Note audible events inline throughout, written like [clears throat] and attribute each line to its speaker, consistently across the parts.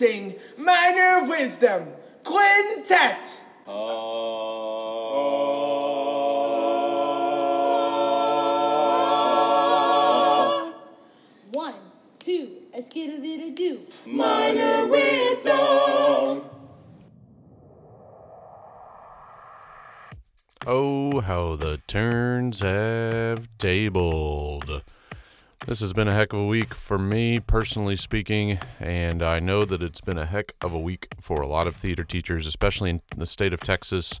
Speaker 1: Introducing Minor Wisdom Quintet.
Speaker 2: One, two, a skittle little do.
Speaker 1: Minor Wisdom.
Speaker 3: Oh, how the turns have tabled. This has been a heck of a week for me, personally speaking, and I know that it's been a heck of a week for a lot of theater teachers, especially in the state of Texas.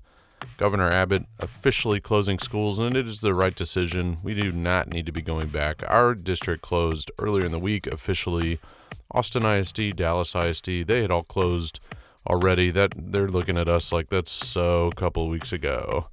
Speaker 3: Governor Abbott officially closing schools, and it is the right decision. We do not need to be going back. Our district closed earlier in the week officially. Austin ISD, Dallas ISD, they had all closed already. That they're looking at us like that's so a couple weeks ago.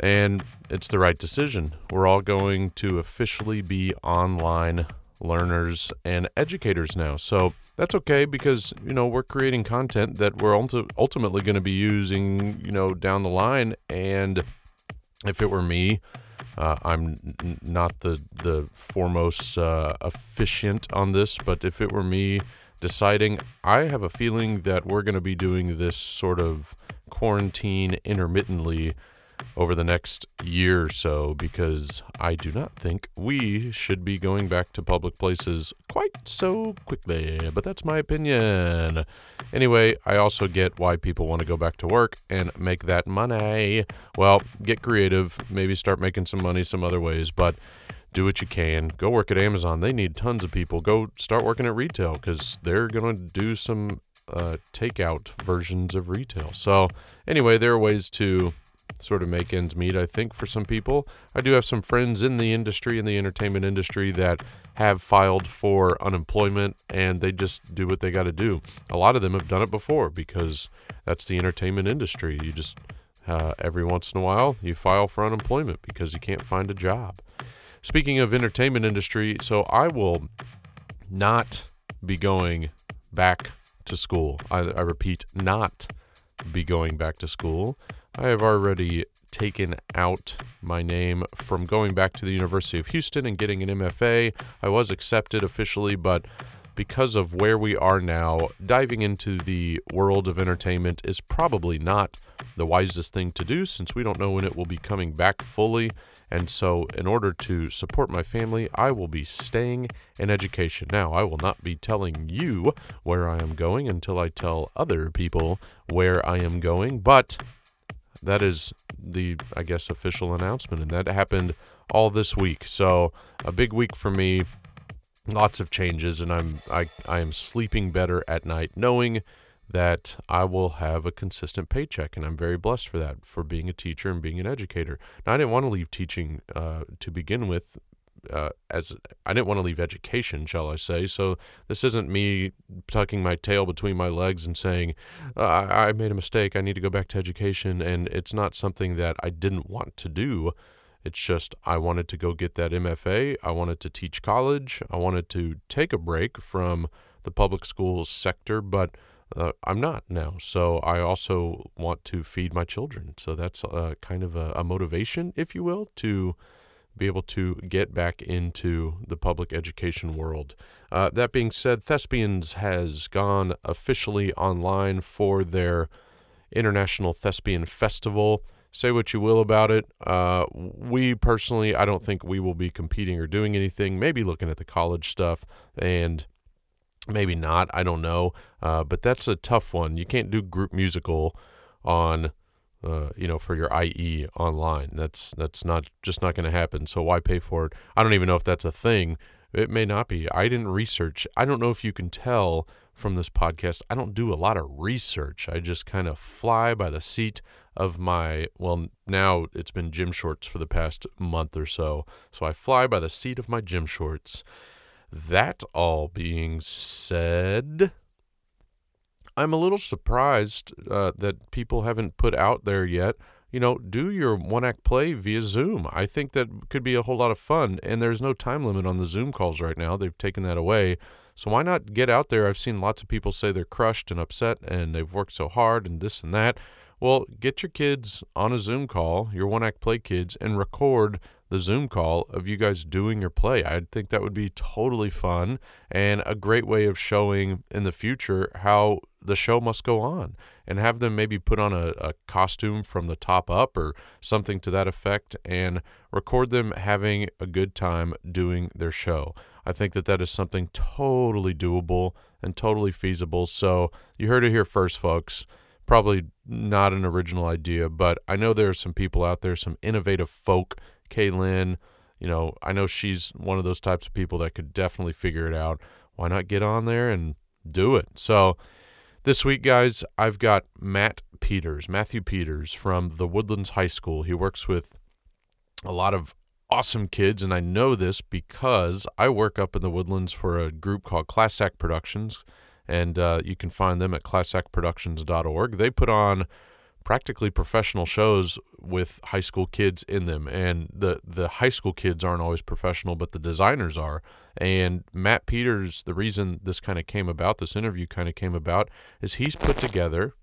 Speaker 3: And it's the right decision. We're all going to officially be online learners and educators now. So that's okay because, you know, we're creating content that we're ulti- ultimately going to be using, you know, down the line. And if it were me, uh, I'm n- not the, the foremost uh, efficient on this, but if it were me deciding, I have a feeling that we're going to be doing this sort of quarantine intermittently over the next year or so because I do not think we should be going back to public places quite so quickly. But that's my opinion. Anyway, I also get why people want to go back to work and make that money. Well, get creative, maybe start making some money some other ways, but do what you can. Go work at Amazon. They need tons of people. Go start working at retail because they're going to do some uh, takeout versions of retail. So, anyway, there are ways to sort of make ends meet, I think, for some people. I do have some friends in the industry, in the entertainment industry, that have filed for unemployment and they just do what they got to do. A lot of them have done it before because that's the entertainment industry. You just, uh, every once in a while, you file for unemployment because you can't find a job. Speaking of entertainment industry, so I will not be going back to school. I, I repeat, not be going back to school. I have already taken out my name from going back to the University of Houston and getting an MFA. I was accepted officially, but because of where we are now, diving into the world of entertainment is probably not the wisest thing to do since we don't know when it will be coming back fully. And so, in order to support my family, I will be staying in education. Now, I will not be telling you where I am going until I tell other people where I am going, but that is the I guess official announcement, and that happened all this week. So a big week for me. Lots of changes, and I'm I I am sleeping better at night, knowing that I will have a consistent paycheck, and I'm very blessed for that, for being a teacher and being an educator. Now, I didn't want to leave teaching uh, to begin with, uh, as I didn't want to leave education, shall I say. So this isn't me tucking my tail between my legs and saying uh, I, made a mistake. I need to go back to education, and it's not something that I didn't want to do. It's just I wanted to go get that MFA. I wanted to teach college. I wanted to take a break from the public schools sector, but uh, I'm not now. So I also want to feed my children. So that's uh, kind of a, a motivation, if you will, to be able to get back into the public education world. Uh, that being said, Thespians has gone officially online for their International Thespian Festival. Say what you will about it. Uh, we personally, I don't think we will be competing or doing anything. Maybe looking at the college stuff and maybe not. I don't know. Uh, but that's a tough one. You can't do group musical on uh, you know, for your IE online. That's that's not just not going to happen. So why pay for it? I don't even know if that's a thing. It may not be. I didn't research. I don't know if you can tell from this podcast. I don't do a lot of research. I just kind of fly by the seat of my well, now it's been gym shorts for the past month or so. So I fly by the seat of my gym shorts. That all being said, I'm a little surprised uh, that people haven't put out there yet. You know, do your one act play via Zoom. I think that could be a whole lot of fun. And there's no time limit on the Zoom calls right now. They've taken that away. So why not get out there? I've seen lots of people say they're crushed and upset and they've worked so hard and this and that. Well, get your kids on a Zoom call, your one act play kids, and record the Zoom call of you guys doing your play. I think that would be totally fun and a great way of showing in the future how the show must go on and have them maybe put on a, a costume from the top up or something to that effect and record them having a good time doing their show. I think that that is something totally doable and totally feasible. So you heard it here first, folks. Probably not an original idea, but I know there are some people out there, some innovative folk. Kaylin, you know, I know she's one of those types of people that could definitely figure it out. Why not get on there and do it? So this week, guys, I've got Matt Peters, Matthew Peters from the Woodlands High School. He works with a lot of awesome kids, and I know this because I work up in the Woodlands for a group called Class Act Productions, and uh, you can find them at classactproductions.org. They put on practically professional shows with high school kids in them. And the the high school kids aren't always professional but the designers are. And Matt Peters the reason this kind of came about this interview kind of came about is he's put together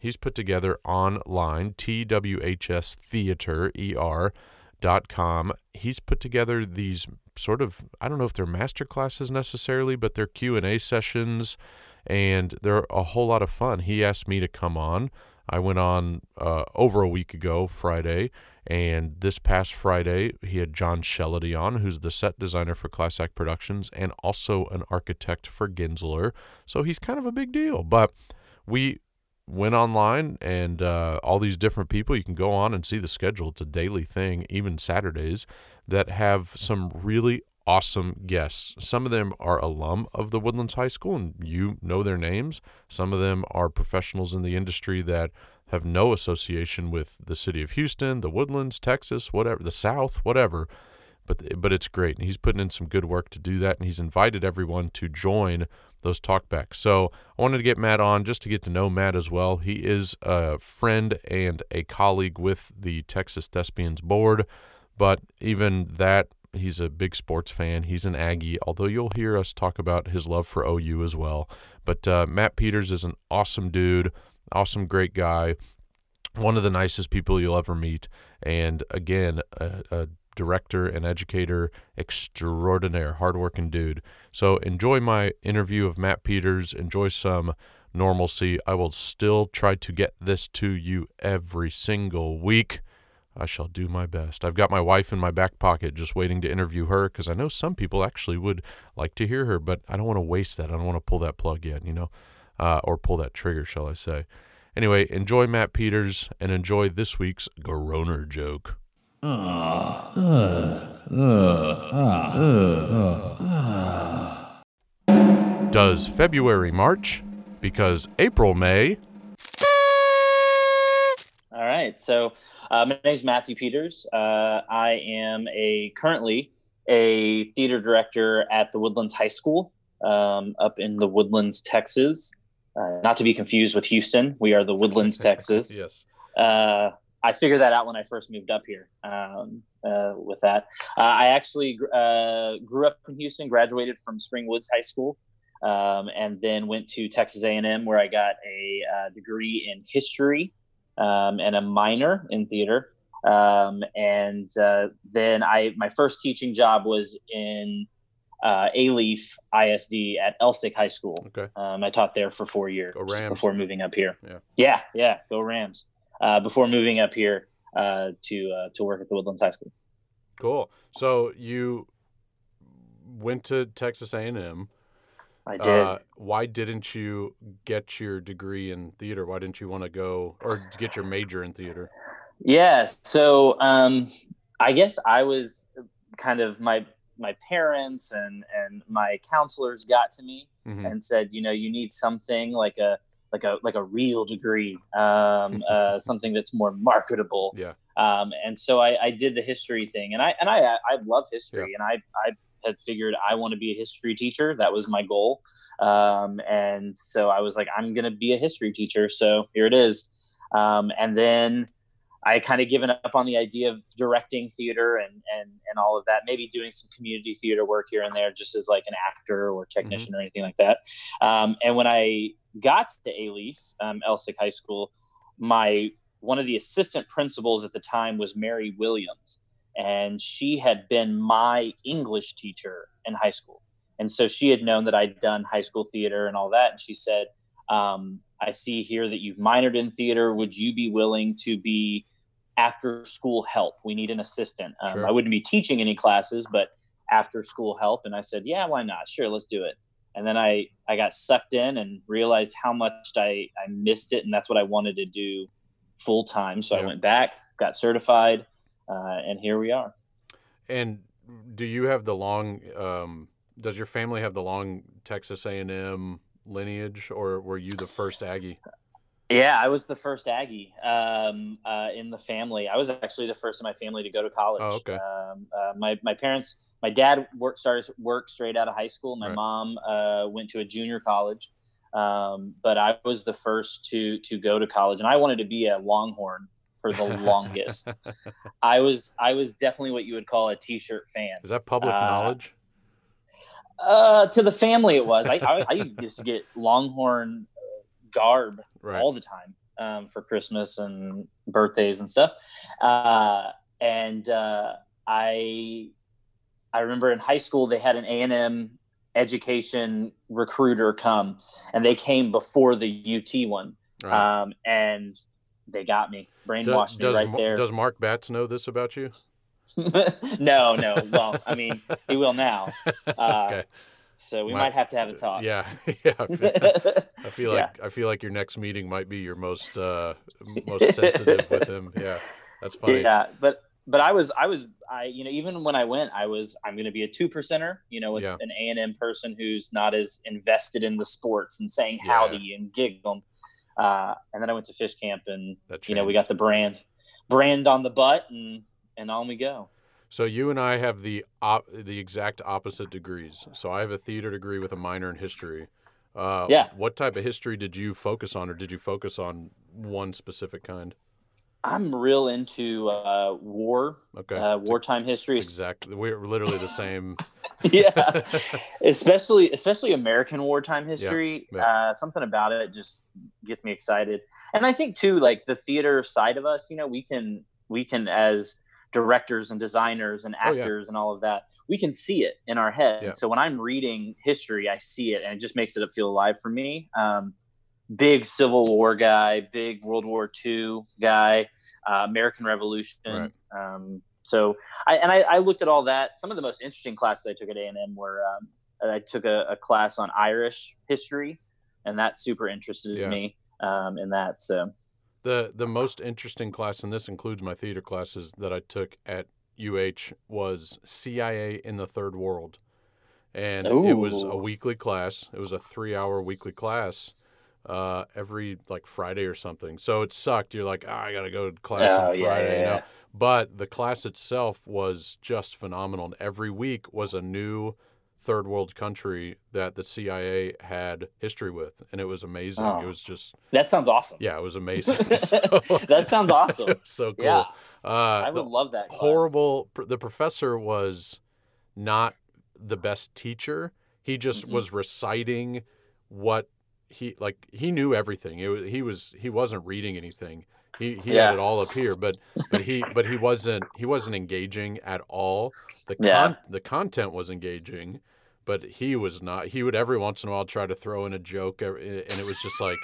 Speaker 3: he's put together online TWHS Theater ER dot com. He's put together these sort of I don't know if they're master classes necessarily but they're Q&A sessions and they're a whole lot of fun. He asked me to come on I went on uh, over a week ago, Friday, and this past Friday, he had John Shellady on, who's the set designer for Class Act Productions and also an architect for Gensler. So he's kind of a big deal. But we went online and uh, all these different people, you can go on and see the schedule. It's a daily thing, even Saturdays, that have some really awesome guests. Some of them are alum of the Woodlands High School, and you know their names. Some of them are professionals in the industry that have no association with the city of Houston, the Woodlands, Texas, whatever, the South, whatever. But but it's great, and he's putting in some good work to do that, and he's invited everyone to join those talkbacks. So I wanted to get Matt on just to get to know Matt as well. He is a friend and a colleague with the Texas Thespians Board, but even that He's a big sports fan. He's an Aggie, although you'll hear us talk about his love for OU as well. But uh, Matt Peters is an awesome dude, awesome, great guy, one of the nicest people you'll ever meet. And again, a, a director and educator extraordinaire, hardworking dude. So enjoy my interview of Matt Peters. Enjoy some normalcy. I will still try to get this to you every single week. I shall do my best. I've got my wife in my back pocket just waiting to interview her because I know some people actually would like to hear her, but I don't want to waste that. I don't want to pull that plug yet, you know, uh, or pull that trigger, shall I say. Anyway, enjoy Matt Peters and enjoy this week's Groner joke. Does February March? Because April May.
Speaker 4: All right. So uh, my name is Matthew Peters. Uh, I am a currently a theater director at the Woodlands High School um, up in the Woodlands, Texas. Uh, not to be confused with Houston. We are the Woodlands, [laughs] Texas.
Speaker 3: yes.
Speaker 4: Uh, I figured that out when I first moved up here. Um, uh, with that, uh, I actually grew up in Houston, graduated from Spring Woods High School, um, and then went to Texas A&M where I got a degree in history um, and a minor in theater. Um, and uh, then I my first teaching job was in uh, Alief ISD at Elsik High School.
Speaker 3: Okay.
Speaker 4: Um, I taught there for four years before moving up here.
Speaker 3: Yeah.
Speaker 4: Yeah. Yeah. Go Rams. Uh, before moving up here uh, to uh, to work at the Woodlands High School.
Speaker 3: Cool. So you went to Texas A&M.
Speaker 4: I did.
Speaker 3: Uh, why didn't you get your degree in theater? Why didn't you want to go or get your major in theater?
Speaker 4: Yeah. So um, I guess I was kind of my my parents and and my counselors got to me
Speaker 3: Mhm.
Speaker 4: and said, you know, you need something like a like a like a real degree, um, [laughs] uh, something that's more marketable.
Speaker 3: Yeah.
Speaker 4: Um, and so I, I did the history thing, and I and I I love history, and I I had figured I want to be a history teacher. That was my goal. Um, and so I was like, I'm going to be a history teacher. So here it is. Um, and then I kind of given up on the idea of directing theater and, and, and all of that, maybe doing some community theater work here and there, just as like an actor or technician or anything like that. Um, and when I got to Alief, um, Elsik High School, my, one of the assistant principals at the time was Mary Williams and she had been my English teacher in high school. And so she had known that I'd done high school theater and all that. And she said, um, I see here that you've minored in theater. Would you be willing to be after school help? We need an assistant. Um,
Speaker 3: Sure.
Speaker 4: I wouldn't be teaching any classes, but after school help. And I said, yeah, why not? Sure, let's do it. And then I, I got sucked in and realized how much I, I missed it. And that's what I wanted to do full time. So
Speaker 3: Yeah.
Speaker 4: I went back, got certified, uh, and here we are.
Speaker 3: And do you have the long? Um, does your family have the long Texas A and M lineage, or were you the first Aggie?
Speaker 4: Yeah, I was the first Aggie um, uh, in the family. I was actually the first in my family to go to college.
Speaker 3: Oh, okay.
Speaker 4: Um, uh, my my parents, my dad worked started work straight out of high school. My
Speaker 3: Right.
Speaker 4: mom uh, went to a junior college, um, but I was the first to to go to college, and I wanted to be a Longhorn for the longest. [laughs] I was I was definitely what you would call a t-shirt fan.
Speaker 3: Is that public
Speaker 4: Uh,
Speaker 3: knowledge?
Speaker 4: Uh, to the family, it was. I, I, I used to get Longhorn uh, garb
Speaker 3: Right.
Speaker 4: all the time um, for Christmas and birthdays and stuff. Uh, and uh, I I remember in high school they had an A and M education recruiter come, and they came before the UT one,
Speaker 3: Right.
Speaker 4: um, and they got me, brainwashed
Speaker 3: does,
Speaker 4: me right
Speaker 3: Ma-
Speaker 4: there.
Speaker 3: does Mark Batts know this about you? [laughs]
Speaker 4: no, no. Well, I mean, he will now. [laughs] Uh,
Speaker 3: okay.
Speaker 4: So we
Speaker 3: My-
Speaker 4: might have to have a talk.
Speaker 3: Yeah. [laughs] yeah. I feel, I feel
Speaker 4: Yeah.
Speaker 3: like I feel like your next meeting might be your most uh, most sensitive with him. Yeah. That's funny.
Speaker 4: Yeah, but but I was I was I you know even when I went I was I'm going to be a two percenter you know with
Speaker 3: Yeah.
Speaker 4: an A and M person who's not as invested in the sports and saying
Speaker 3: Yeah.
Speaker 4: howdy and giggle. Uh, and then I went to fish camp and you know we got the brand brand on the butt and and on we go.
Speaker 3: So you and I have the op- the exact opposite degrees. So I have a theater degree with a minor in history. Uh,
Speaker 4: Yeah.
Speaker 3: What type of history did you focus on, or did you focus on one specific kind?
Speaker 4: I'm real into uh, war,
Speaker 3: Okay.
Speaker 4: uh, wartime history.
Speaker 3: Exactly. We're literally the same. [laughs]
Speaker 4: yeah, [laughs] especially especially American wartime history.
Speaker 3: yeah.
Speaker 4: Uh, something about it just gets me excited, and I think too, like the theater side of us, you know, we can we can as directors and designers and
Speaker 3: Oh, yeah.
Speaker 4: actors and all of that, we can see it in our head.
Speaker 3: Yeah.
Speaker 4: So when I'm reading history, I see it, and it just makes it feel alive for me. Um, big Civil War guy, big World War II guy, uh, American Revolution.
Speaker 3: Right.
Speaker 4: Um, so I and I, I looked at all that. Some of the most interesting classes I took at A and M were um, I took a, a class on Irish history, and that super interested
Speaker 3: Yeah.
Speaker 4: me um, in that. So
Speaker 3: The the most interesting class, and this includes my theater classes that I took at UH, was CIA in the Third World, and it was a weekly class. It was a three hour weekly class, uh, every like Friday or something. So it sucked. You're like, ah, I gotta go to class
Speaker 4: Oh,
Speaker 3: on Friday,
Speaker 4: yeah,
Speaker 3: you know.
Speaker 4: yeah.
Speaker 3: But the class itself was just phenomenal. And every week was a new third world country that the CIA had history with, and it was amazing.
Speaker 4: Oh.
Speaker 3: It was just
Speaker 4: that sounds awesome.
Speaker 3: yeah, it was [laughs] amazing. [laughs] So-
Speaker 4: that sounds awesome. [laughs]
Speaker 3: so cool.
Speaker 4: Yeah,
Speaker 3: Uh,
Speaker 4: I would love that. Class.
Speaker 3: horrible. pr- The professor was not the best teacher. He just
Speaker 4: Mhm.
Speaker 3: was reciting what he like. He knew everything. It was, he was he wasn't reading anything. He he
Speaker 4: Yeah.
Speaker 3: had it all up here, but but he but he wasn't he wasn't engaging at all. The con-
Speaker 4: Yeah.
Speaker 3: the content was engaging, but he was not. He would every once in a while try to throw in a joke, and it was just like.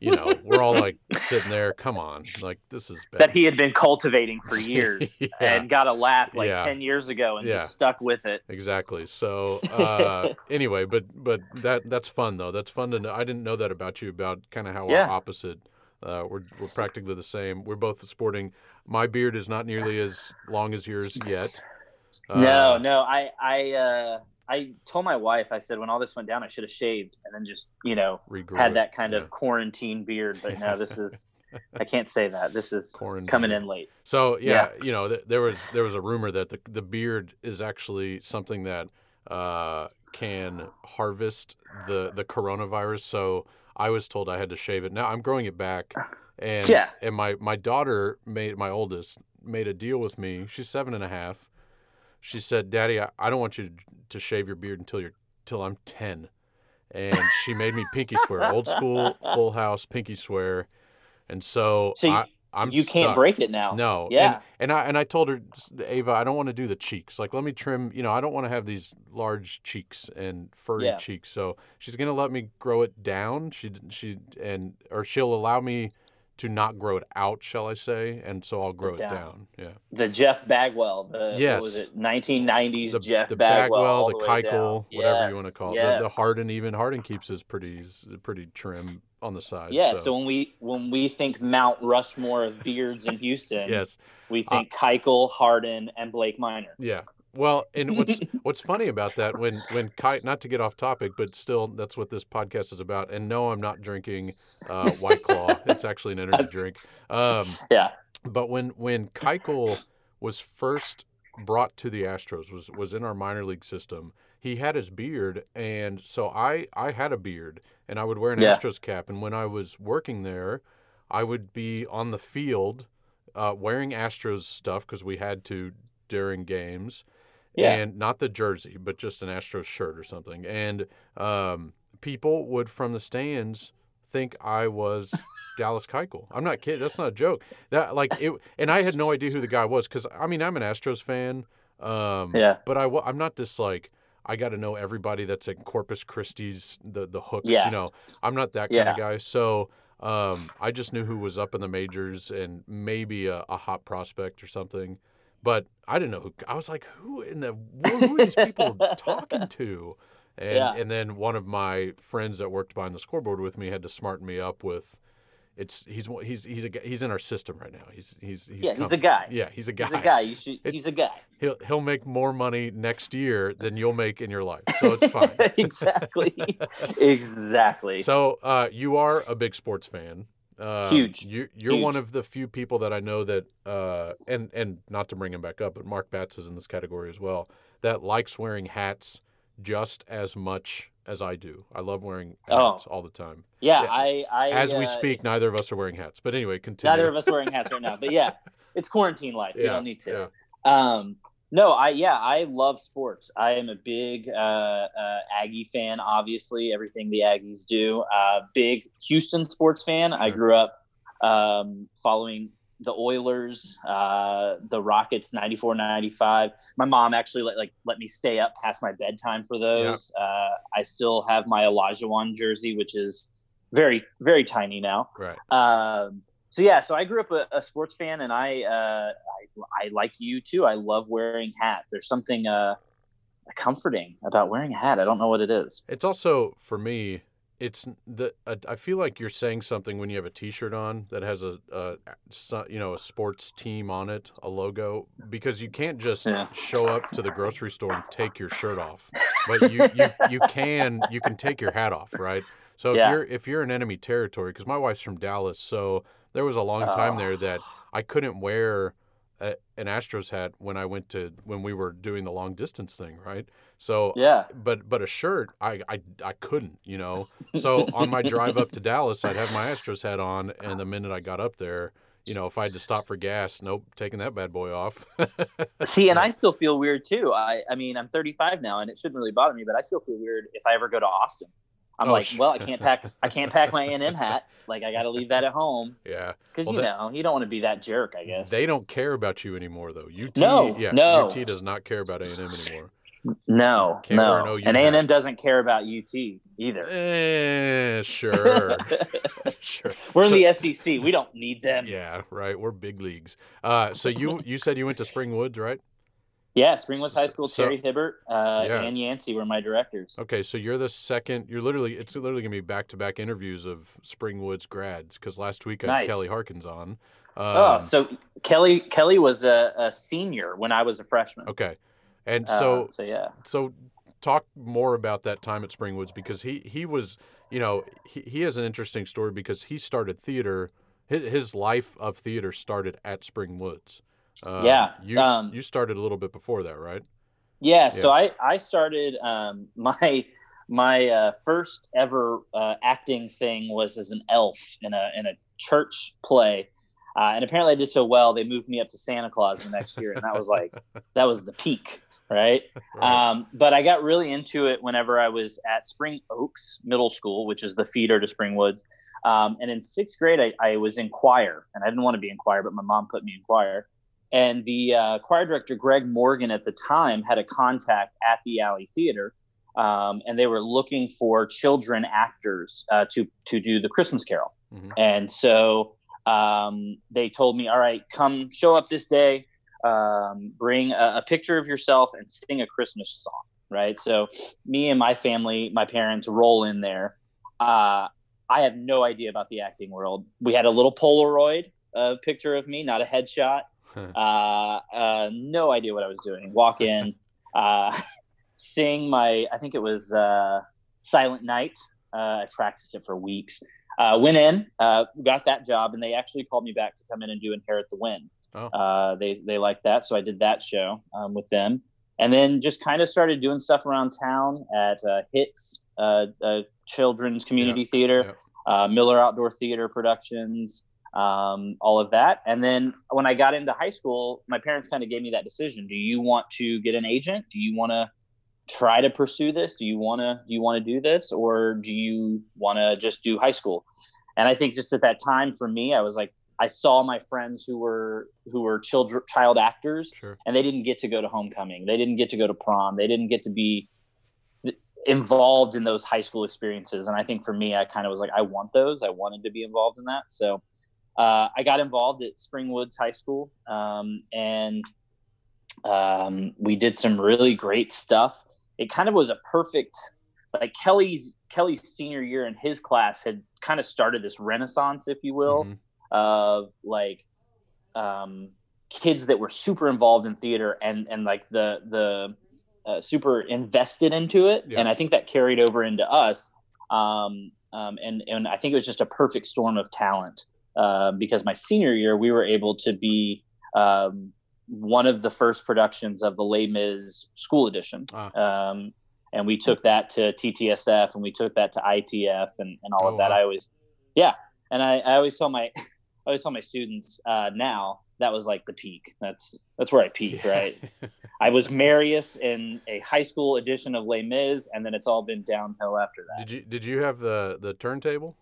Speaker 3: You know, we're all like sitting there. Come on, like this is bad.
Speaker 4: that he had been cultivating for [laughs] years
Speaker 3: Yeah.
Speaker 4: and got a laugh like
Speaker 3: Yeah.
Speaker 4: 10 years ago and
Speaker 3: Yeah.
Speaker 4: just stuck with it.
Speaker 3: Exactly. So [laughs] uh, anyway, but but that that's fun though. That's fun to know. I didn't know that about you about kind of how we're opposite. Uh, we're we're practically the same. We're both sporting. My beard is not nearly as long as yours yet.
Speaker 4: no,
Speaker 3: Uh,
Speaker 4: no, I, I, uh, I told my wife, I said, when all this went down, I should have shaved and then just, you know,
Speaker 3: regrew
Speaker 4: had
Speaker 3: it.
Speaker 4: that kind
Speaker 3: Yeah.
Speaker 4: of quarantine beard. But no, this is, [laughs] I can't say that. This is
Speaker 3: Quarantine.
Speaker 4: coming in late.
Speaker 3: So yeah, you know, th- there was there was a rumor that the the beard is actually something that uh, can harvest the the coronavirus. So I was told I had to shave it. Now I'm growing it back, and
Speaker 4: Yeah.
Speaker 3: and my my daughter made my oldest made a deal with me. She's seven and a half. She said, "Daddy, I, I don't want you to, to shave your beard until you're till I'm ten. And she made me pinky swear, old school, full house pinky swear. And so,
Speaker 4: So you-
Speaker 3: I I'm
Speaker 4: you can't
Speaker 3: stuck.
Speaker 4: break it now.
Speaker 3: No.
Speaker 4: Yeah.
Speaker 3: And, and I and I told her, Ava, I don't want to do the cheeks. Like, let me trim. You know, I don't want to have these large cheeks and furry
Speaker 4: Yeah.
Speaker 3: cheeks. So she's gonna let me grow it down. She she and or she'll allow me to not grow it out, shall I say? And so I'll grow it
Speaker 4: down.
Speaker 3: down. Yeah.
Speaker 4: The Jeff Bagwell, the
Speaker 3: Yes.
Speaker 4: what was it 1990s
Speaker 3: The,
Speaker 4: Jeff
Speaker 3: the
Speaker 4: Bagwell, all
Speaker 3: the
Speaker 4: the down.
Speaker 3: Keuchel, whatever you want to call it. The, the. Harden, even Harden keeps his pretty pretty trim on the side.
Speaker 4: Yeah,
Speaker 3: So,
Speaker 4: so when we when we think Mount Rushmore of beards in Houston, [laughs]
Speaker 3: yes.
Speaker 4: we uh, think Keuchel, Harden, and Blake Minor.
Speaker 3: Yeah. Well, and what's [laughs] what's funny about that when when Kai not to get off topic, but still that's what this podcast is about. And no, I'm not drinking uh, White Claw. [laughs] it's actually an energy drink. Um,
Speaker 4: Yeah,
Speaker 3: but when when Keuchel was first brought to the Astros was was in our minor league system, he had his beard, and so I I had a beard, and I would wear an
Speaker 4: Yeah.
Speaker 3: Astros cap, and when I was working there, I would be on the field uh, wearing Astros stuff because we had to during games.
Speaker 4: Yeah.
Speaker 3: And not the jersey, but just an Astros shirt or something. And um, people would from the stands think I was [laughs] Dallas Keuchel. I'm not kidding. That's not a joke. That like it, and I had no idea who the guy was because I mean I'm an Astros fan. Um,
Speaker 4: Yeah.
Speaker 3: But I I'm not this like I got to know everybody that's at Corpus Christi's the the hooks.
Speaker 4: Yeah.
Speaker 3: You know, I'm not that kind
Speaker 4: Yeah.
Speaker 3: of guy. So um, I just knew who was up in the majors and maybe a, a hot prospect or something. But I didn't know who. I was like, who in the who are these people talking [laughs] to? And
Speaker 4: Yeah.
Speaker 3: and then one of my friends that worked behind the scoreboard with me had to smarten me up with, it's he's he's he's a he's in our system right now. He's he's he's
Speaker 4: yeah, he's a guy.
Speaker 3: Yeah, he's a guy.
Speaker 4: He's a guy. You should.
Speaker 3: It-
Speaker 4: he's a guy.
Speaker 3: He'll he'll make more money next year than you'll make in your life, so it's fine. [laughs]
Speaker 4: exactly. [laughs] exactly.
Speaker 3: So uh, you are a big sports fan. Um,
Speaker 4: Huge.
Speaker 3: You, you're one of the few people that I know that, uh, and and not to bring him back up, but Mark Batts is in this category as well. That likes wearing hats just as much as I do. I love wearing
Speaker 4: Oh.
Speaker 3: hats all the time.
Speaker 4: yeah,
Speaker 3: yeah.
Speaker 4: I. I
Speaker 3: As we
Speaker 4: uh,
Speaker 3: speak, neither of us are wearing hats. But anyway, continue.
Speaker 4: Neither of us are wearing hats right now, but yeah, it's quarantine life. You [laughs] don't need to.
Speaker 3: yeah.
Speaker 4: Um, no, I yeah, I love sports. I am a big uh, uh, Aggie fan. Obviously, everything the Aggies do. Uh, big Houston sports fan. I grew up um, following the Oilers, uh, the Rockets, 94, 95. My mom actually let, like let me stay up past my bedtime for those. Uh, I still have my Olajuwon jersey, which is very very tiny now.
Speaker 3: Right.
Speaker 4: Um, so yeah, so I grew up a, a sports fan, and I, uh, I I like you too. I love wearing hats. There's something uh, comforting about wearing a hat. I don't know what it is.
Speaker 3: It's also for me. It's the I feel like you're saying something when you have a T-shirt on that has a, a you know a sports team on it, a logo, because you can't just
Speaker 4: Yeah.
Speaker 3: show up to the grocery store and take your shirt off, but you you, [laughs] you can you can take your hat off, right? So if
Speaker 4: Yeah.
Speaker 3: you're if you're in enemy territory, because my wife's from Dallas, so there was a long time
Speaker 4: Oh.
Speaker 3: there that I couldn't wear a, an Astros hat when I went to when we were doing the long distance thing, right? So
Speaker 4: Yeah,
Speaker 3: but but a shirt I, I I couldn't you know so on my drive up to Dallas I'd have my Astros hat on and the minute I got up there you know if I had to stop for gas nope taking that bad boy off [laughs]
Speaker 4: see, and I still feel weird too. I I mean, I'm 35 now, and it shouldn't really bother me, but I still feel weird if I ever go to Austin. I'm
Speaker 3: Oh,
Speaker 4: like, well, I can't pack. I can't pack my A&M [laughs] hat. Like, I got to leave that at home
Speaker 3: yeah
Speaker 4: because
Speaker 3: Well,
Speaker 4: you
Speaker 3: they-
Speaker 4: know you don't want to be that jerk. I guess
Speaker 3: they don't care about you anymore though UT
Speaker 4: No,
Speaker 3: yeah
Speaker 4: no.
Speaker 3: UT does not care about A&M anymore
Speaker 4: No,
Speaker 3: Can't wear an
Speaker 4: no, and. A&M doesn't care about UT either.
Speaker 3: eh, [laughs] sure [laughs] sure
Speaker 4: We're in the SEC. We don't need them.
Speaker 3: yeah right we're big leagues uh so you you said you went to Spring Woods right
Speaker 4: Yeah, Springwoods High School,
Speaker 3: So-
Speaker 4: Terry Hibbert, uh,
Speaker 3: Yeah.
Speaker 4: and Yancey were my directors.
Speaker 3: Okay, so you're the second. You're literally. It's literally gonna be back to back interviews of Springwoods grads because last week I had Kelly Harkins on. Um,
Speaker 4: oh, so Kelly Kelly was a, a senior when I was a freshman.
Speaker 3: okay, and
Speaker 4: Uh,
Speaker 3: so
Speaker 4: so yeah,
Speaker 3: so talk more about that time at Springwoods because he he was you know he, he has an interesting story because he started theater. His, his life of theater started at Springwoods. Um,
Speaker 4: Yeah,
Speaker 3: you
Speaker 4: um,
Speaker 3: you started a little bit before that, right?
Speaker 4: yeah. So I I started um, [laughs] my my uh, first ever uh, acting thing was as an elf in a in a church play. Uh, and apparently I did so well, they moved me up to Santa Claus the next year, and that was like [laughs] that was the peak. right?
Speaker 3: Right.
Speaker 4: Um, but I got really into it whenever I was at Spring Oaks Middle School, which is the feeder to Spring Woods. Um, and in sixth grade, I, I was in choir, and I didn't want to be in choir, but my mom put me in choir. And the uh, choir director, Greg Morgan, at the time had a contact at the Alley Theater, um, and they were looking for children actors uh, to to do the Christmas Carol.
Speaker 3: Mhm.
Speaker 4: And so um, they told me, "All right, come show up this day, um, bring a, a picture of yourself, and sing a Christmas song." Right. So me and my family, my parents, roll in there. Uh, I have no idea about the acting world. We had a little Polaroid uh, picture of me, not a headshot. [laughs] Uh, uh, no idea what I was doing. Walk in, [laughs] uh, [laughs] sing my, I think it was uh, Silent Night. Uh, I practiced it for weeks. Uh, went in, uh, got that job, and they actually called me back to come in and do Inherit the Wind.
Speaker 3: Oh.
Speaker 4: Uh, they they liked that, so I did that show um, with them, and then just kind of started doing stuff around town at uh, Hits, uh, uh, Children's Community Theater, uh, Miller Outdoor Theater Productions, um, all of that. And then when I got into high school, my parents kind of gave me that decision: Do you want to get an agent? Do you want to try to pursue this? Do you want to do you want to do this, or do you want to just do high school? And I think just at that time for me, I was like, I saw my friends who were who were children child actors,
Speaker 3: Sure.
Speaker 4: and they didn't get to go to homecoming. They didn't get to go to prom. They didn't get to be involved in those high school experiences. And I think for me, I kind of was like, I want those. I wanted to be involved in that. So uh, I got involved at Springwoods High School, um, and um, we did some really great stuff. It kind of was a perfect, like Kelly's Kelly's senior year in his class had kind of started this renaissance, if you will
Speaker 3: Mhm.
Speaker 4: of like um, kids that were super involved in theater and and like the the uh, super invested into it
Speaker 3: Yeah.
Speaker 4: and i think that carried over into us um, um, and and i think it was just a perfect storm of talent uh, because my senior year we were able to be um, one of the first productions of the Les Mis school edition
Speaker 3: Ah.
Speaker 4: um, and we took that to TTSF and we took that to ITF and, and all
Speaker 3: Oh,
Speaker 4: of that.
Speaker 3: wow.
Speaker 4: I always, yeah. And I, I always tell my, [laughs] I always tell my students uh, now that was like the peak. That's, that's where I peaked,
Speaker 3: Yeah.
Speaker 4: right? [laughs] I was Marius in a high school edition of Les Mis and then it's all been downhill after that.
Speaker 3: Did you did you have the the turntable?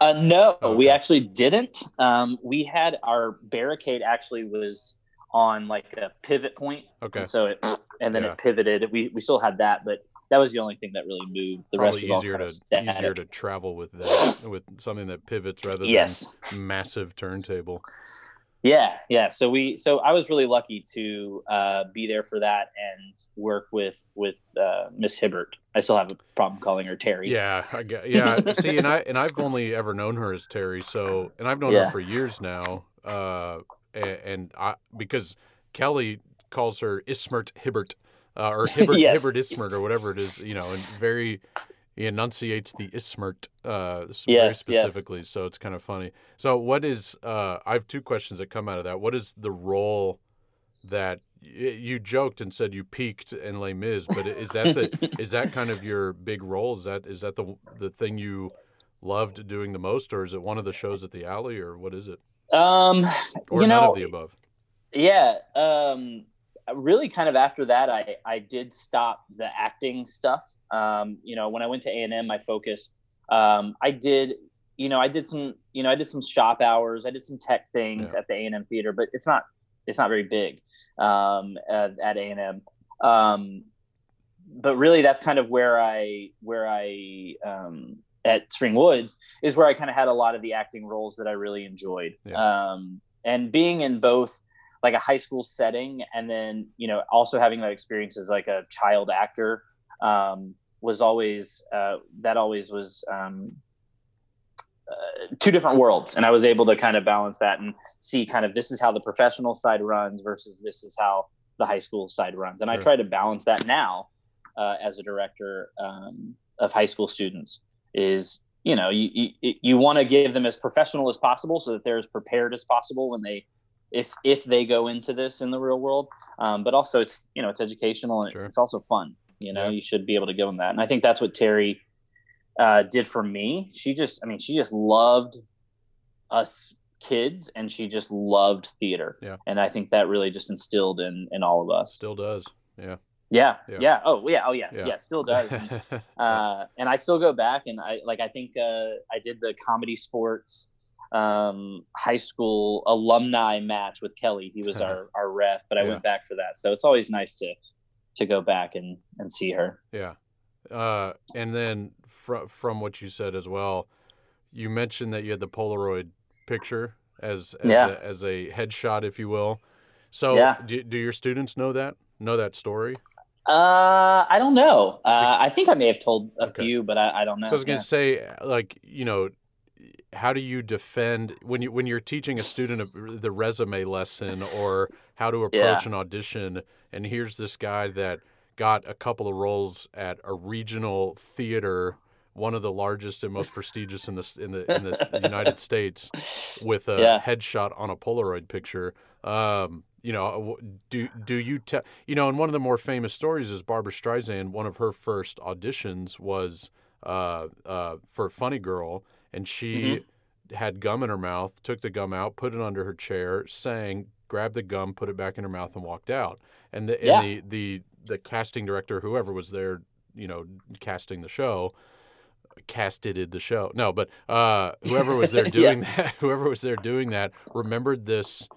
Speaker 4: Uh, no,
Speaker 3: Oh,
Speaker 4: we actually didn't. Um, we had our barricade actually was on like a pivot point,
Speaker 3: Okay.
Speaker 4: and so it and then
Speaker 3: Yeah.
Speaker 4: it pivoted. We we still had that, but that was the only thing that really moved. The
Speaker 3: Probably
Speaker 4: rest
Speaker 3: easier to easier to travel with that with something that pivots rather
Speaker 4: yes,
Speaker 3: than massive turntable.
Speaker 4: Yeah, yeah. So we so I was really lucky to uh, be there for that and work with with uh, Miss Hibbert. I still have a problem calling her Terry.
Speaker 3: Yeah, I get, yeah. [laughs] See, and I and I've only ever known her as Terry. So, and I've known
Speaker 4: Yeah.
Speaker 3: her for years now. Uh, and, and I because Kelly calls her Ismert Hibbert, uh, or [laughs] Hibbert
Speaker 4: Yes.
Speaker 3: Hibbert Ismert or whatever it is, you know, and very he enunciates the Ismert uh s- very
Speaker 4: Yes, yes.
Speaker 3: specifically. So it's kind of funny. So, what is? Uh, I have two questions that come out of that. What is the role that you joked and said you peaked in Les Mis, but is that the [laughs] is that kind of your big role? Is that is that the the thing you loved doing the most, or is it one of the shows at the alley, or what is it,
Speaker 4: Um,
Speaker 3: or
Speaker 4: you
Speaker 3: none
Speaker 4: know,
Speaker 3: of the above?
Speaker 4: yeah um really kind of after that i i did stop the acting stuff. Um you know when i went to a&m my focus um i did you know i did some you know i did some shop hours i did some tech things
Speaker 3: Yeah.
Speaker 4: at the a&m theater but it's not it's not very big um at, at a&m um but really that's kind of where i where i um at spring woods is where i kind of had a lot of the acting roles that i really enjoyed. Um and being in both like a high school setting and then you know also having that experience as like a child actor um, was always uh, that always was um, uh, two different worlds and i was able to kind of balance that and see kind of this is how the professional side runs versus this is how the high school side runs. And i try to balance that now uh, as a director um, of high school students is you know you you, you want to give them as professional as possible so that they're as prepared as possible when they if if they go into this in the real world um, but also it's you know it's educational and
Speaker 3: Sure.
Speaker 4: it's also fun you know
Speaker 3: Yeah.
Speaker 4: you should be able to give them that and i think that's what terry uh, did for me she just i mean she just loved us kids and she just loved theater
Speaker 3: Yeah.
Speaker 4: and i think that really just instilled in in all of us
Speaker 3: Still does. Yeah.
Speaker 4: Yeah,
Speaker 3: Yeah.
Speaker 4: yeah, Oh, yeah. Oh, yeah.
Speaker 3: Yeah.
Speaker 4: Yeah, still does. And, [laughs] uh, and I still go back and I like I think uh, I did the comedy sports um, high school alumni match with Kelly. He was [laughs] our our ref, but I
Speaker 3: Yeah.
Speaker 4: went back for that. So it's always nice to to go back and and see her.
Speaker 3: Yeah. Uh, and then from from what you said as well, you mentioned that you had the Polaroid picture as as,
Speaker 4: Yeah.
Speaker 3: a, as a headshot, if you will. So
Speaker 4: Yeah.
Speaker 3: do, do your students know that? Know that story?
Speaker 4: Uh, I don't know. Uh, I think I may have told a
Speaker 3: Okay.
Speaker 4: few, but I, I don't know.
Speaker 3: So I was gonna
Speaker 4: Yeah.
Speaker 3: say, like, you know, how do you defend when you when you're teaching a student a, the resume lesson or how to approach
Speaker 4: Yeah.
Speaker 3: an audition, and here's this guy that got a couple of roles at a regional theater, one of the largest and most prestigious in the in the in the [laughs] United States, with a
Speaker 4: Yeah.
Speaker 3: headshot on a Polaroid picture. Um, you know, do do you tell? You know, and one of the more famous stories is Barbra Streisand. One of her first auditions was uh, uh, for Funny Girl, and she had gum in her mouth. Took the gum out, put it under her chair, sang, grabbed the gum, put it back in her mouth, and walked out. And the
Speaker 4: Yeah.
Speaker 3: and the, the the casting director, whoever was there, you know, casting the show, casted the show. No, but uh, whoever was there [laughs]
Speaker 4: Yeah.
Speaker 3: doing that, [laughs] whoever was there doing that, remembered this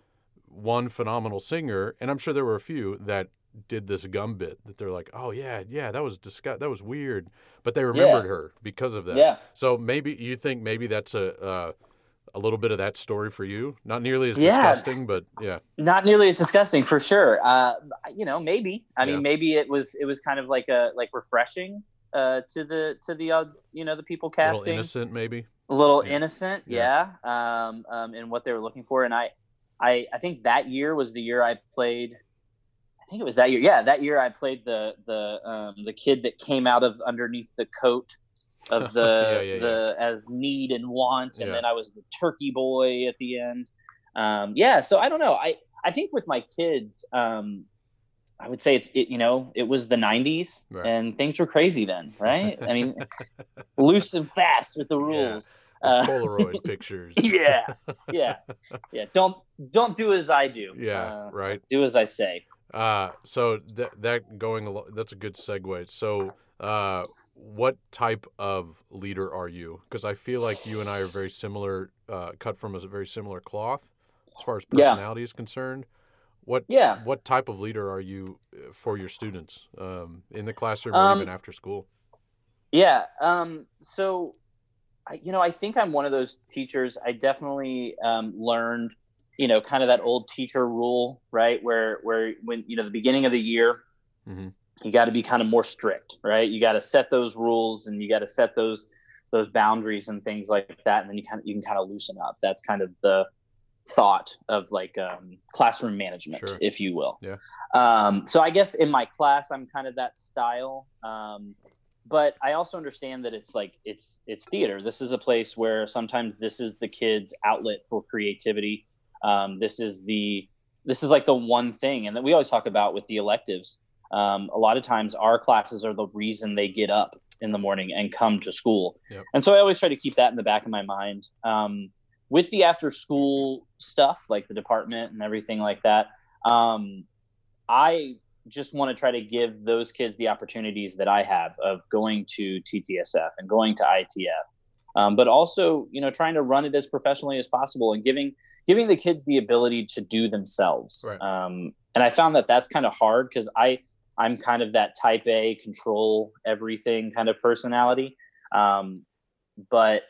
Speaker 3: one phenomenal singer, and I'm sure there were a few that did this gum bit that they're like, oh yeah, yeah, that was disgust, that was weird, but they remembered her because of that.
Speaker 4: Yeah.
Speaker 3: So maybe you think maybe that's a uh, a little bit of that story for you. Not nearly as
Speaker 4: Yeah.
Speaker 3: disgusting, but yeah,
Speaker 4: not nearly as disgusting for sure. Uh, you know, maybe. I
Speaker 3: Yeah.
Speaker 4: mean, maybe it was it was kind of like a like refreshing uh, to the to the uh, you know the people
Speaker 3: a little
Speaker 4: casting.
Speaker 3: innocent maybe.
Speaker 4: a little
Speaker 3: Yeah.
Speaker 4: innocent
Speaker 3: Yeah.
Speaker 4: yeah, um, um, in what they were looking for and I, I i think that year was the year i played i think it was that year yeah that year i played the the um, the kid that came out of underneath the coat of [laughs] the
Speaker 3: Yeah, yeah,
Speaker 4: the as need and want and then i was the turkey boy at the end um, yeah so i don't know i i think with my kids um, I would say it's it, you know it was the 90s
Speaker 3: Right.
Speaker 4: and things were crazy then, right? I mean, [laughs] loose and fast with the rules. Uh,
Speaker 3: Polaroid [laughs] pictures.
Speaker 4: yeah, yeah, yeah. Don't don't do as I do.
Speaker 3: Yeah,
Speaker 4: Uh,
Speaker 3: right.
Speaker 4: Do as I say.
Speaker 3: Uh, so that that going along, that's a good segue. So, uh, what type of leader are you? Because I feel like you and I are very similar, uh, cut from a very similar cloth, as far as
Speaker 4: Yeah.
Speaker 3: personality is concerned. What
Speaker 4: Yeah.
Speaker 3: what type of leader are you uh, for your students um, in the classroom or
Speaker 4: Um,
Speaker 3: even after school?
Speaker 4: Yeah. Um, so, I, you know, I think I'm one of those teachers. I definitely um, learned, you know, kind of that old teacher rule, right? Where, where when you know the beginning of the year,
Speaker 3: Mhm.
Speaker 4: you got to be kind of more strict, right? You got to set those rules and you got to set those those boundaries and things like that, and then you kind of you can kind of loosen up. That's kind of the thought of like um, classroom management,
Speaker 3: Sure.
Speaker 4: if you will.
Speaker 3: Yeah.
Speaker 4: Um, so I guess in my class, I'm kind of that style. Um, but I also understand that it's like it's it's theater. This is a place where sometimes this is the kids' outlet for creativity. Um, this is the this is like the one thing, and that we always talk about with the electives. Um, a lot of times, our classes are the reason they get up in the morning and come to school.
Speaker 3: Yep.
Speaker 4: And so I always try to keep that in the back of my mind. Um, with the after school stuff, like the department and everything like that, um, I just want to try to give those kids the opportunities that I have of going to TTSF and going to ITF. Um, but also, you know, trying to run it as professionally as possible and giving giving the kids the ability to do themselves.
Speaker 3: Right.
Speaker 4: Um, and I found that that's kind of hard because I I'm kind of that type A control everything kind of personality. Um, but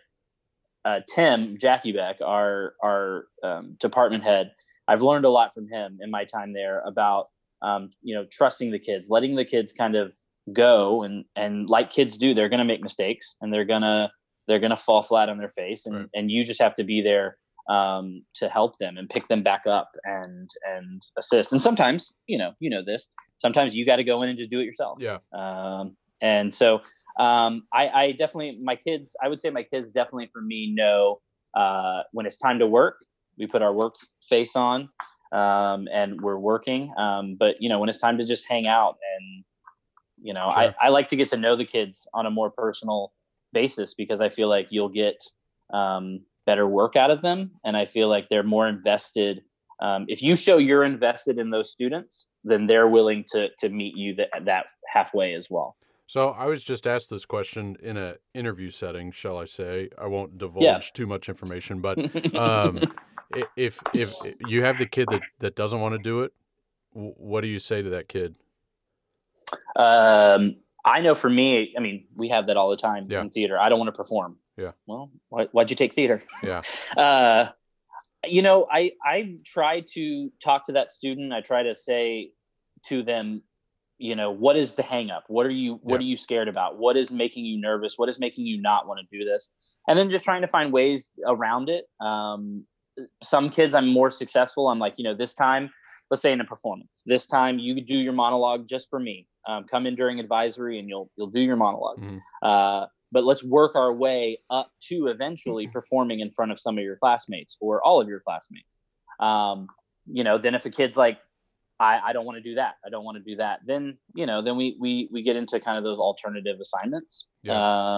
Speaker 4: uh, Tim Jackie Beck, our our um, department head, I've learned a lot from him in my time there about um, you know trusting the kids, letting the kids kind of go and and like kids do, they're going to make mistakes and they're gonna they're gonna fall flat on their face, and
Speaker 3: Right.
Speaker 4: and you just have to be there um, to help them and pick them back up and and assist. And sometimes you know you know this. Sometimes you got to go in and just do it yourself.
Speaker 3: Yeah.
Speaker 4: Um, and so um, I, I definitely my kids. I would say my kids definitely for me know uh, when it's time to work. We put our work face on um, and we're working. Um, but you know when it's time to just hang out and you know I, I like to get to know the kids on a more personal basis because I feel like you'll get um, better work out of them and I feel like they're more invested um, if you show you're invested in those students, then they're willing to to meet you that that halfway as well.
Speaker 3: So I was just asked this question in an interview setting, shall I say? I won't divulge
Speaker 4: Yeah.
Speaker 3: too much information, but [laughs] um, if if you have the kid that that doesn't want to do it, what do you say to that kid?
Speaker 4: Um, I know for me, I mean, we have that all the time
Speaker 3: Yeah.
Speaker 4: in theater. I don't want to perform.
Speaker 3: Yeah.
Speaker 4: Well, why, why'd you take theater?
Speaker 3: Yeah. [laughs]
Speaker 4: Uh, you know, I I try to talk to that student. I try to say to them, you know, what is the hangup? What are you what
Speaker 3: Yeah.
Speaker 4: are you scared about? What is making you nervous? What is making you not want to do this? And then just trying to find ways around it. Um, some kids I'm more successful. I'm like, you know, this time, let's say in a performance, this time you do your monologue just for me. Um, come in during advisory and you'll you'll do your monologue.
Speaker 3: Mhm.
Speaker 4: Uh, but let's work our way up to eventually performing in front of some of your classmates or all of your classmates. Um, you know, then if a kid's like, I, I don't want to do that, I don't want to do that, then you know, then we we we get into kind of those alternative assignments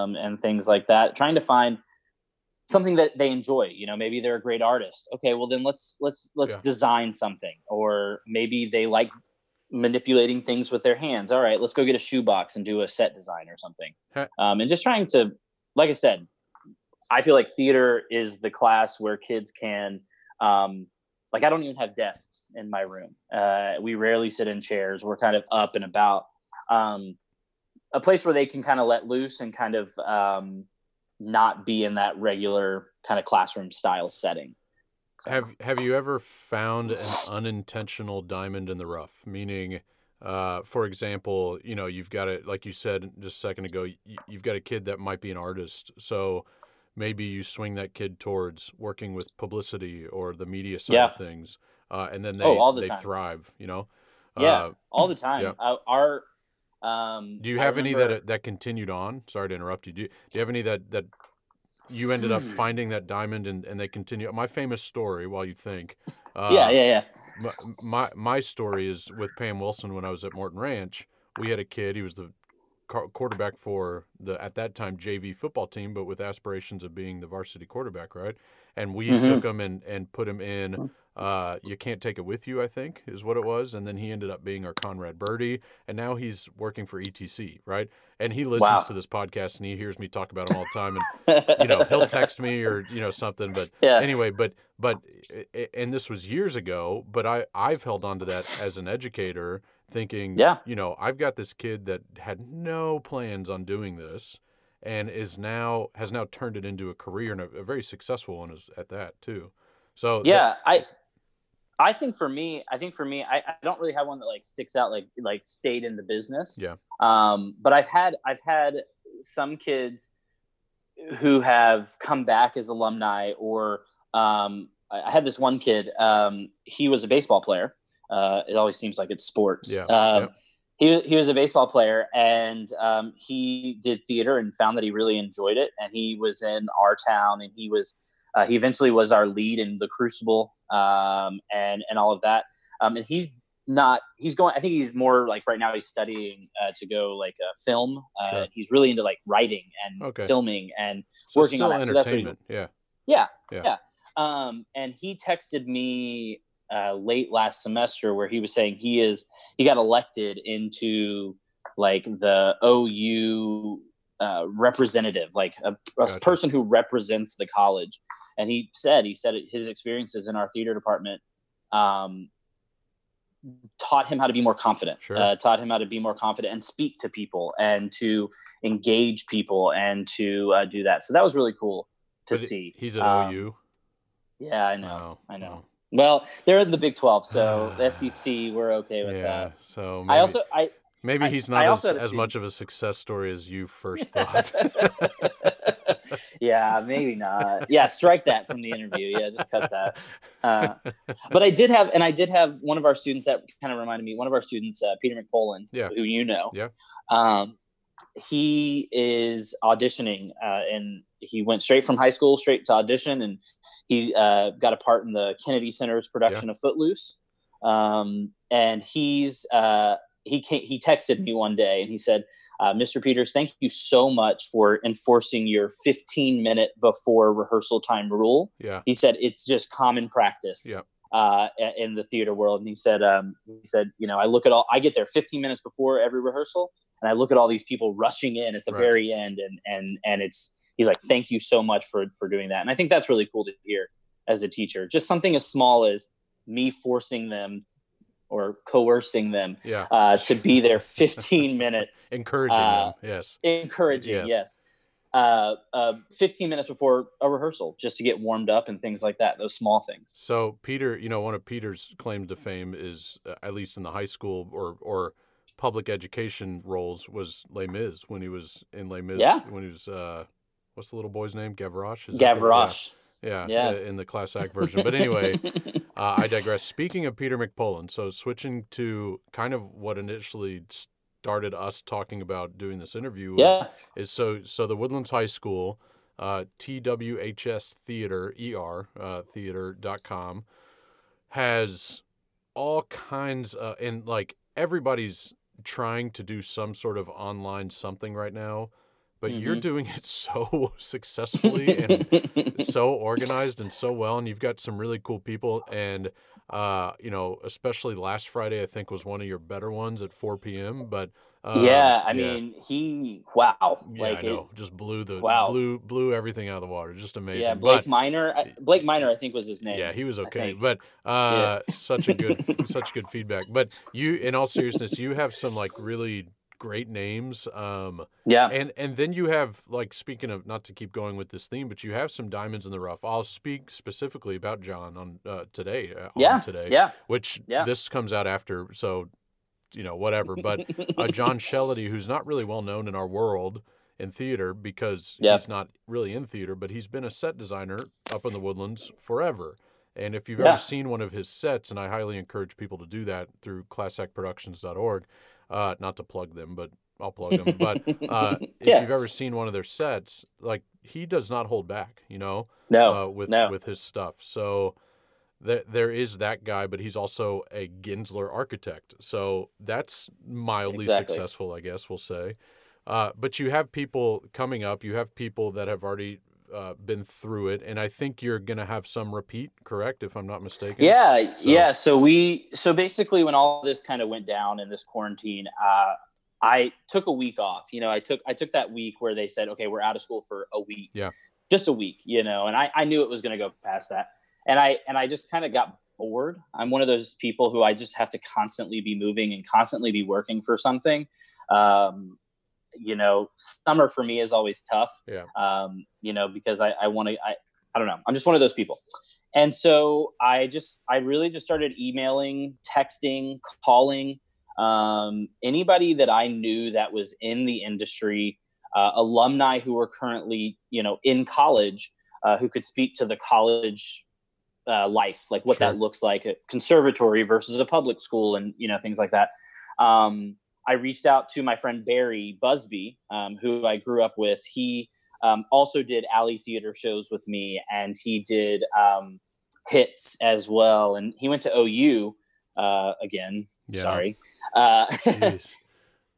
Speaker 4: um, and things like that, trying to find something that they enjoy. You know, maybe they're a great artist. Okay, well then let's let's let's
Speaker 3: Yeah.
Speaker 4: design something, or maybe they like manipulating things with their hands. All right, let's go get a shoebox and do a set design or something. Um, and just trying to, like I said, I feel like theater is the class where kids can, um, like I don't even have desks in my room. Uh, we rarely sit in chairs. We're kind of up and about. Um, a place where they can kind of let loose and kind of um, not be in that regular kind of classroom style setting. So-
Speaker 3: Have Have you ever found an unintentional diamond in the rough? Meaning, uh, for example, you know, you've got a like you said just a second ago, you, you've got a kid that might be an artist, so maybe you swing that kid towards working with publicity or the media side
Speaker 4: Yeah.
Speaker 3: of things, uh, and then they
Speaker 4: Oh, all the
Speaker 3: they
Speaker 4: time.
Speaker 3: thrive. You know.
Speaker 4: Yeah,
Speaker 3: Uh,
Speaker 4: all the time.
Speaker 3: yeah.
Speaker 4: Uh, our um,
Speaker 3: do you have any that that continued on? Sorry to interrupt you. Do you, do you have any that that you ended up
Speaker 4: Hmm.
Speaker 3: finding that diamond and, and they continue? My famous story, while you think. [laughs] Uh,
Speaker 4: yeah, yeah, yeah.
Speaker 3: my, my my story is with Pam Wilson when I was at Morton Ranch. We had a kid. He was the quarterback for the at that time JV football team, but with aspirations of being the varsity quarterback, right? And we
Speaker 4: Mhm.
Speaker 3: took him and and put him in. Uh, you can't take it with you, I think, is what it was. And then he ended up being our Conrad Birdie, and now he's working for ETC, right? And he listens
Speaker 4: Wow.
Speaker 3: to this podcast and he hears me talk about him all the time. And you know, he'll text me or you know something, but [laughs]
Speaker 4: yeah,
Speaker 3: anyway but but and this was years ago but i i've held on to that as an educator thinking
Speaker 4: Yeah.
Speaker 3: you know i've got this kid that had no plans on doing this and is now has now turned it into a career and a, a very successful one is at that too so that-
Speaker 4: yeah. I I think for me, I think for me, I, I don't really have one that like sticks out like like stayed in the business.
Speaker 3: Yeah.
Speaker 4: Um, but I've had I've had some kids who have come back as alumni, or um, I had this one kid. Um, he was a baseball player. Uh, it always seems like it's sports.
Speaker 3: Yeah,
Speaker 4: Um,
Speaker 3: yeah.
Speaker 4: He, he was a baseball player and um, he did theater and found that he really enjoyed it. And he was in our town and he was uh, he eventually was our lead in the Crucible um, and and all of that. Um, and he's not he's going. I think he's more like right now he's studying uh, to go like uh, film. Uh,
Speaker 3: Sure.
Speaker 4: He's really into like writing and
Speaker 3: Okay.
Speaker 4: filming and
Speaker 3: so
Speaker 4: working on that. So that's what he-
Speaker 3: entertainment yeah
Speaker 4: yeah,
Speaker 3: Yeah.
Speaker 4: yeah. Um, and he texted me uh, late last semester where he was saying he is he got elected into like the OU uh, representative, like a, a
Speaker 3: Gotcha.
Speaker 4: person who represents the college. And he said he said his experiences in our theater department um, taught him how to be more confident.
Speaker 3: Sure.
Speaker 4: Uh, taught him how to be more confident and speak to people and to engage people and to uh, do that. So that was really cool to
Speaker 3: But
Speaker 4: see.
Speaker 3: he's at
Speaker 4: Um,
Speaker 3: ou
Speaker 4: Yeah, I know.
Speaker 3: Oh,
Speaker 4: I know.
Speaker 3: oh.
Speaker 4: Well, they're in the Big Twelve, so [sighs] the SEC, we're okay with
Speaker 3: yeah
Speaker 4: that.
Speaker 3: so
Speaker 4: I also, I
Speaker 3: maybe
Speaker 4: I-
Speaker 3: he's not as,
Speaker 4: also had a
Speaker 3: as much of a success story as you first [laughs] thought [laughs]
Speaker 4: yeah, maybe not. Yeah, strike that from the interview. Yeah, just cut that. Uh, [laughs] but I did have, and I did have one of our students that kind of reminded me. One of our students, uh, Peter McPolin,
Speaker 3: Yeah.
Speaker 4: who you know,
Speaker 3: Yeah.
Speaker 4: um, he is auditioning, uh, and he went straight from high school straight to audition, and he uh, got a part in the Kennedy Center's production of Footloose. Um, and he's uh, he came, he texted me one day, and he said, uh, "Mr. Peters, thank you so much for enforcing your 15 minute before rehearsal time rule."
Speaker 3: yeah
Speaker 4: He said it's just common practice.
Speaker 3: Yeah.
Speaker 4: uh, in the theater world, and he said, um, he said, you know, I look at all, I get there 15 minutes before every rehearsal, and I look at all these people rushing in at the
Speaker 3: Right.
Speaker 4: very end, and and and it's he's like, thank you so much for for doing that, and I think that's really cool to hear as a teacher. Just something as small as me forcing them or coercing them
Speaker 3: Yeah.
Speaker 4: uh, to be there 15 [laughs] minutes
Speaker 3: Encouraging
Speaker 4: uh,
Speaker 3: them. Yes.
Speaker 4: encouraging
Speaker 3: Yes.
Speaker 4: yes, Uh, uh, 15 minutes before a rehearsal just to get warmed up and things like that those small things
Speaker 3: So Peter, you know, one of Peter's claims to fame is, uh, at least in the high school or or public education roles, was Les Mis when he was in Les Mis.
Speaker 4: Yeah.
Speaker 3: When he was, uh, what's the little boy's name? Gavroche. Is
Speaker 4: gavroche
Speaker 3: Yeah.
Speaker 4: Yeah.
Speaker 3: Yeah. In the class act version. But anyway, [laughs] uh, I digress. Speaking of Peter McPullen, so switching to kind of what initially started us talking about doing this interview was
Speaker 4: yeah
Speaker 3: is so so the Woodlands High School, uh, TWHS Theater ER uh, theater.com has all kinds of and like everybody's trying to do some sort of online something right now, but you're
Speaker 4: Mhm.
Speaker 3: doing it [laughs] so successfully and [laughs] so organized and so well and you've got some really cool people and uh you know especially last friday i think was one of your better ones at 4 p.m but um,
Speaker 4: yeah i mean he wow
Speaker 3: yeah,
Speaker 4: like
Speaker 3: I
Speaker 4: it-
Speaker 3: know. just blew the
Speaker 4: wow.
Speaker 3: blew blew everything out of the water. Just amazing.
Speaker 4: yeah blake
Speaker 3: But-
Speaker 4: minor I- blake minor i think was his name
Speaker 3: yeah, he was okay. But uh, such a good [laughs] such good feedback. But you, in all seriousness, you have some like really great names. Um,
Speaker 4: yeah
Speaker 3: and and then you have like speaking of not to keep going with this theme, but you have some diamonds in the rough. I'll speak specifically about John on uh, today. Uh, on
Speaker 4: yeah
Speaker 3: today.
Speaker 4: yeah
Speaker 3: Which
Speaker 4: Yeah.
Speaker 3: this comes out after, so you know whatever. But uh, [laughs] John Shellady, who's not really well known in our world in theater because
Speaker 4: Yeah.
Speaker 3: he's not really in theater, but he's been a set designer up in the woodlands forever. And if you've
Speaker 4: Yeah.
Speaker 3: ever seen one of his sets, and I highly encourage people to do that through classactproductions.org, uh, not to plug them, but I'll plug them. But [laughs] uh, if you've ever seen one of their sets, like he does not hold back, you know,
Speaker 4: no
Speaker 3: uh, with
Speaker 4: no.
Speaker 3: with his stuff. So there there is that guy, but he's also a Gensler architect. So that's mildly
Speaker 4: Exactly.
Speaker 3: successful, I guess we'll say. Uh, but you have people coming up. You have people that have already uh, been through it, and I think you're gonna have some repeat. Correct, if I'm not mistaken.
Speaker 4: Yeah,
Speaker 3: So-
Speaker 4: yeah. So we, so basically, when all this kind of went down in this quarantine, uh, I took a week off. You know, I took I took that week where they said, okay, we're out of school for a week.
Speaker 3: Yeah.
Speaker 4: just a week. You know, and I I knew it was going to go past that, and I and I just kind of got bored. I'm one of those people who I just have to constantly be moving and constantly be working for something. Um, you know, summer for me is always tough.
Speaker 3: Yeah.
Speaker 4: Um, you know, because I I want to I I don't know. I'm just one of those people. And so I just, I really just started emailing, texting, calling um, anybody that I knew that was in the industry, uh, alumni who were currently, you know, in college, uh, who could speak to the college uh, life, like what
Speaker 3: Sure.
Speaker 4: that looks like, a conservatory versus a public school, and you know things like that. Um, I reached out to my friend Barry Busby, um, who I grew up with. He um, also did alley theater shows with me, and he did um, hits as well. And he went to OU uh, again.
Speaker 3: Yeah.
Speaker 4: Sorry, uh. [laughs]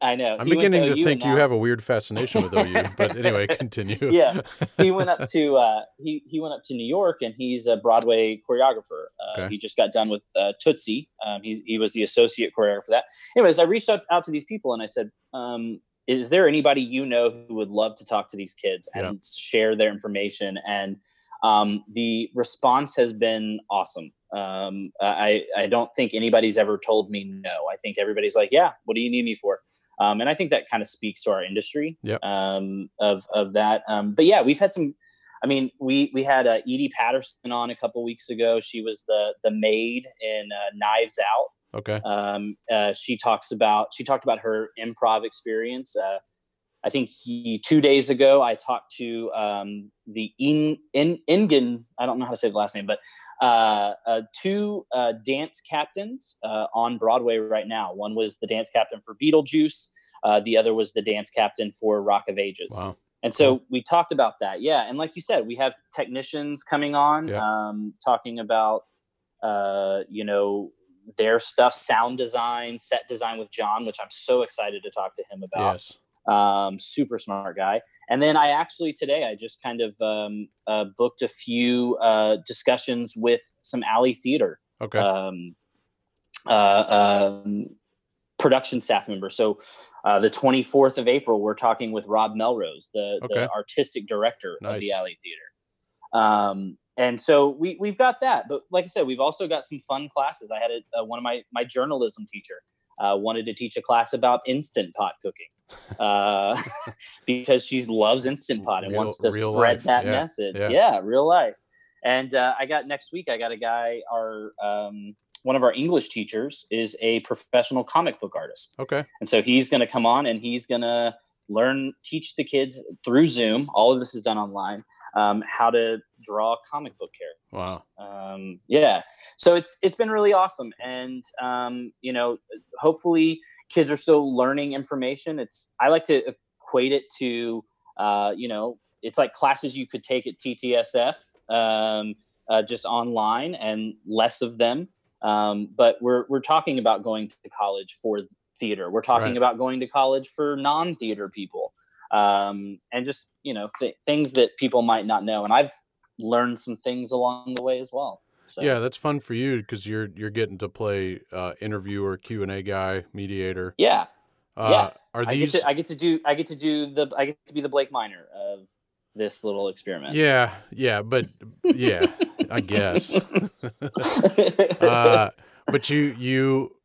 Speaker 4: I know.
Speaker 3: I'm
Speaker 4: He
Speaker 3: beginning to
Speaker 4: OU
Speaker 3: think you have a weird fascination with OU. [laughs] But anyway, continue.
Speaker 4: Yeah. he went up [laughs] to uh, he he went up to New York, and he's a Broadway choreographer. Uh,
Speaker 3: Okay.
Speaker 4: He just got done with uh, Tootsie. Um, he's he was the associate choreographer for that. Anyways, I reached out, out to these people, and I said, um, "Is there anybody you know who would love to talk to these kids and
Speaker 3: Yeah.
Speaker 4: share their information?" And um, the response has been awesome. Um, I I don't think anybody's ever told me no. I think everybody's like, "Yeah, what do you need me for?" Um, and I think that kind of speaks to our industry
Speaker 3: Yep.
Speaker 4: um, of of that. Um, but yeah, we've had some. I mean, we we had uh, Edi Patterson on a couple weeks ago. She was the the maid in uh, Knives Out.
Speaker 3: Okay.
Speaker 4: Um, uh, she talks about she talked about her improv experience. Uh, I think he, two days ago I talked to um, the in, in Ingen. I don't know how to say the last name, but uh, uh, two uh, dance captains uh, on Broadway right now. One was the dance captain for Beetlejuice. Uh, the other was the dance captain for Rock of Ages.
Speaker 3: Wow.
Speaker 4: And so we talked about that. Yeah. And like you said, we have technicians coming on,
Speaker 3: Yeah.
Speaker 4: um, talking about, uh, you know, their stuff, sound design, set design with John, which I'm so excited to talk to him about.
Speaker 3: Yes.
Speaker 4: Um, super smart guy. And then I actually today, I just kind of um, uh, booked a few uh, discussions with some alley theater.
Speaker 3: Okay.
Speaker 4: um, uh, um, production staff member. So uh, the 24th of April, we're talking with Rob Melrose, the,
Speaker 3: Okay.
Speaker 4: the artistic director of the Alley Theater. Um, and so we, we've got that. But like I said, we've also got some fun classes. I had a, uh, one of my, my journalism teacher uh, wanted to teach a class about instant pot cooking [laughs] uh, [laughs] because she loves instant pot and
Speaker 3: Real-
Speaker 4: wants to spread
Speaker 3: life.
Speaker 4: that
Speaker 3: Yeah,
Speaker 4: message.
Speaker 3: yeah.
Speaker 4: Yeah. real life. And uh, I got next week, I got a guy, our um, one of our English teachers is a professional comic book artist.
Speaker 3: Okay.
Speaker 4: And so he's going to come on and he's going to learn, teach the kids through Zoom. All of this is done online. Um, how to draw comic book characters.
Speaker 3: Wow.
Speaker 4: Um, yeah. So it's it's been really awesome, and um, you know, hopefully kids are still learning information. It's I like to equate it to uh, you know, it's like classes you could take at TTSF, um, uh, just online, and less of them. Um, but we're we're talking about going to college for theater. We're talking
Speaker 3: Right.
Speaker 4: about going to college for non-theater people, um, and just you know th- things that people might not know. And I've learned some things along the way as well. So,
Speaker 3: Yeah, that's fun for you because you're you're getting to play uh, interviewer, Q and A guy, mediator.
Speaker 4: yeah.
Speaker 3: Uh,
Speaker 4: Yeah.
Speaker 3: Are
Speaker 4: I get
Speaker 3: these?
Speaker 4: to I get to do I get to do the I get to be the Blake Minor of this little experiment.
Speaker 3: yeah, yeah, but yeah, I guess. [laughs] [laughs] uh, but you you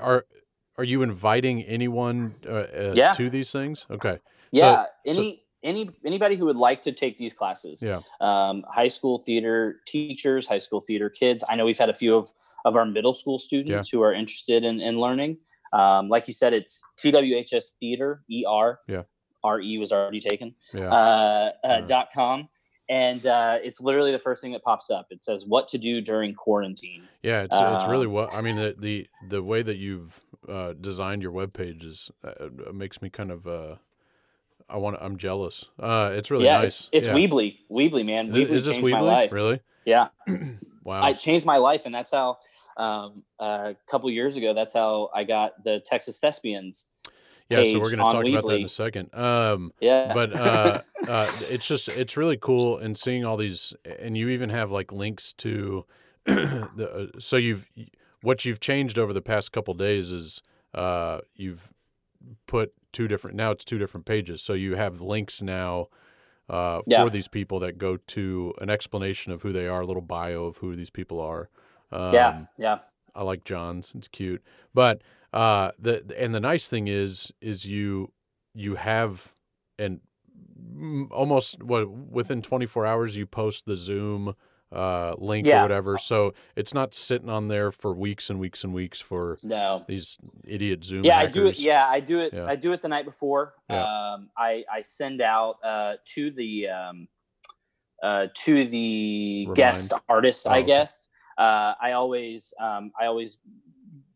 Speaker 3: are are you inviting anyone uh, uh,
Speaker 4: Yeah.
Speaker 3: to these things? Okay.
Speaker 4: yeah.
Speaker 3: so-
Speaker 4: any any anybody who would like to take these classes.
Speaker 3: Yeah.
Speaker 4: Um, high school theater teachers, high school theater kids. I know we've had a few of of our middle school students who are interested in, in learning. Um, like you said, it's TWHS Theater ER.
Speaker 3: Yeah.
Speaker 4: RE was already taken.
Speaker 3: Yeah.
Speaker 4: uh, uh,
Speaker 3: Yeah.
Speaker 4: dot com, and uh, it's literally the first thing that pops up. It says what to do during quarantine.
Speaker 3: Yeah, it's it's really what. I mean, the [sighs] the, the way that you've uh, designed your web page is uh, uh, makes me kind of. Uh, I want. I'm jealous. Uh, it's really
Speaker 4: yeah,
Speaker 3: nice.
Speaker 4: it's it's
Speaker 3: yeah.
Speaker 4: Weebly, Weebly, man. Weebly
Speaker 3: Is this
Speaker 4: changed my
Speaker 3: Weebly?
Speaker 4: life.
Speaker 3: Really?
Speaker 4: Yeah, [clears throat]
Speaker 3: Wow.
Speaker 4: I changed my life, and that's how. Um, a couple years ago, that's how I got the Texas Thespians.
Speaker 3: yeah. So we're going to talk about that in a second. Um,
Speaker 4: Yeah,
Speaker 3: but uh, [laughs] uh, it's just it's really cool and seeing all these, and you even have like links to [clears throat] the. Uh, so you've what you've changed over the past couple days is uh, you've put two different now it's two different pages so you have links now uh,
Speaker 4: Yeah.
Speaker 3: for these people that go to an explanation of who they are a little bio of who these people are um,
Speaker 4: yeah, yeah,
Speaker 3: I like John's. It's cute. But uh the and the nice thing is is you you have and almost what within 24 hours you post the Zoom uh link or whatever. So it's not sitting on there for weeks and weeks and weeks for
Speaker 4: no.
Speaker 3: these idiot Zoom
Speaker 4: yeah i do it yeah i do it
Speaker 3: Yeah.
Speaker 4: i do it the night before
Speaker 3: Yeah.
Speaker 4: um i i send out uh to the um uh to the
Speaker 3: Remind.
Speaker 4: guest artist
Speaker 3: Oh,
Speaker 4: i
Speaker 3: okay.
Speaker 4: guessed uh i always um i always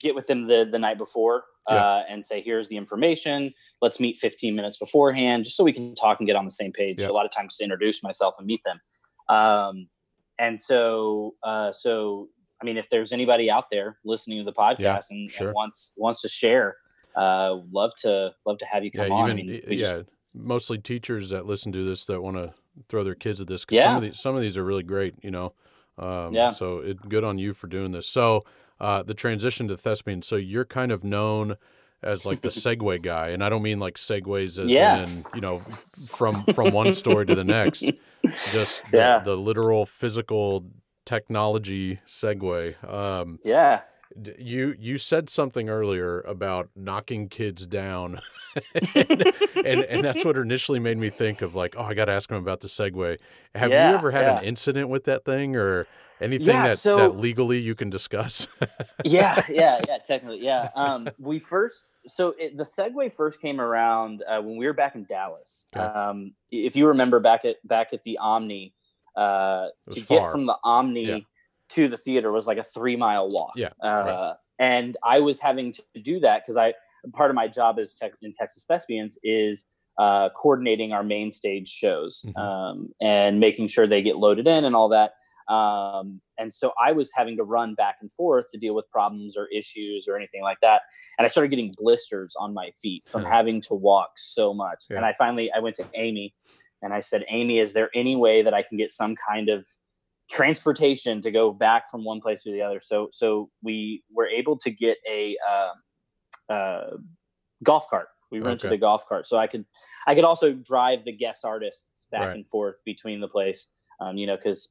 Speaker 4: get with them the the night before
Speaker 3: Yeah.
Speaker 4: uh and say here's the information let's meet 15 minutes beforehand just so we can talk and get on the same page
Speaker 3: Yeah.
Speaker 4: a lot of times to introduce myself and meet them um and so uh so I mean, if there's anybody out there listening to the podcast and,
Speaker 3: sure.
Speaker 4: and wants wants to share, uh, love to love to have you
Speaker 3: Yeah,
Speaker 4: come on.
Speaker 3: even
Speaker 4: I mean,
Speaker 3: yeah,
Speaker 4: just-
Speaker 3: mostly teachers that listen to this that want to throw their kids at this. 'cause some
Speaker 4: Yeah.
Speaker 3: of these some of these are really great, you know. Um,
Speaker 4: Yeah.
Speaker 3: So it good on you for doing this. So uh, the transition to thespian. So you're kind of known as like the Segway guy, and I don't mean like segues as
Speaker 4: Yeah.
Speaker 3: in you know from from one story to the next. Just the,
Speaker 4: Yeah.
Speaker 3: the literal physical technology Segway. Um,
Speaker 4: yeah,
Speaker 3: you you said something earlier about knocking kids down and, [laughs] and and that's what initially made me think of like oh i gotta ask him about the segway have
Speaker 4: Yeah,
Speaker 3: you ever had
Speaker 4: yeah.
Speaker 3: an incident with that thing or anything
Speaker 4: Yeah,
Speaker 3: that,
Speaker 4: so-
Speaker 3: that legally you can discuss [laughs]
Speaker 4: yeah, yeah, yeah. Technically, yeah. Um, we first, so it, the Segway first came around uh, when we were back in Dallas.
Speaker 3: Okay.
Speaker 4: Um, if you remember back at back at the Omni, uh, to
Speaker 3: far.
Speaker 4: get from the Omni
Speaker 3: Yeah.
Speaker 4: to the theater was like a three mile walk.
Speaker 3: Yeah,
Speaker 4: uh,
Speaker 3: right.
Speaker 4: and I was having to do that because I part of my job as tech, in Texas Thespians is uh, coordinating our main stage shows
Speaker 3: Mhm.
Speaker 4: um, and making sure they get loaded in and all that. Um, and so I was having to run back and forth to deal with problems or issues or anything like that. And I started getting blisters on my feet from
Speaker 3: Huh.
Speaker 4: having to walk so much.
Speaker 3: Yeah.
Speaker 4: And I finally I went to Amy and I said, Amy, is there any way that I can get some kind of transportation to go back from one place to the other. So so we were able to get a uh, uh, golf cart. We rented
Speaker 3: Okay.
Speaker 4: a golf cart, so I could I could also drive the guest artists back
Speaker 3: Right.
Speaker 4: and forth between the place. Um, you know, because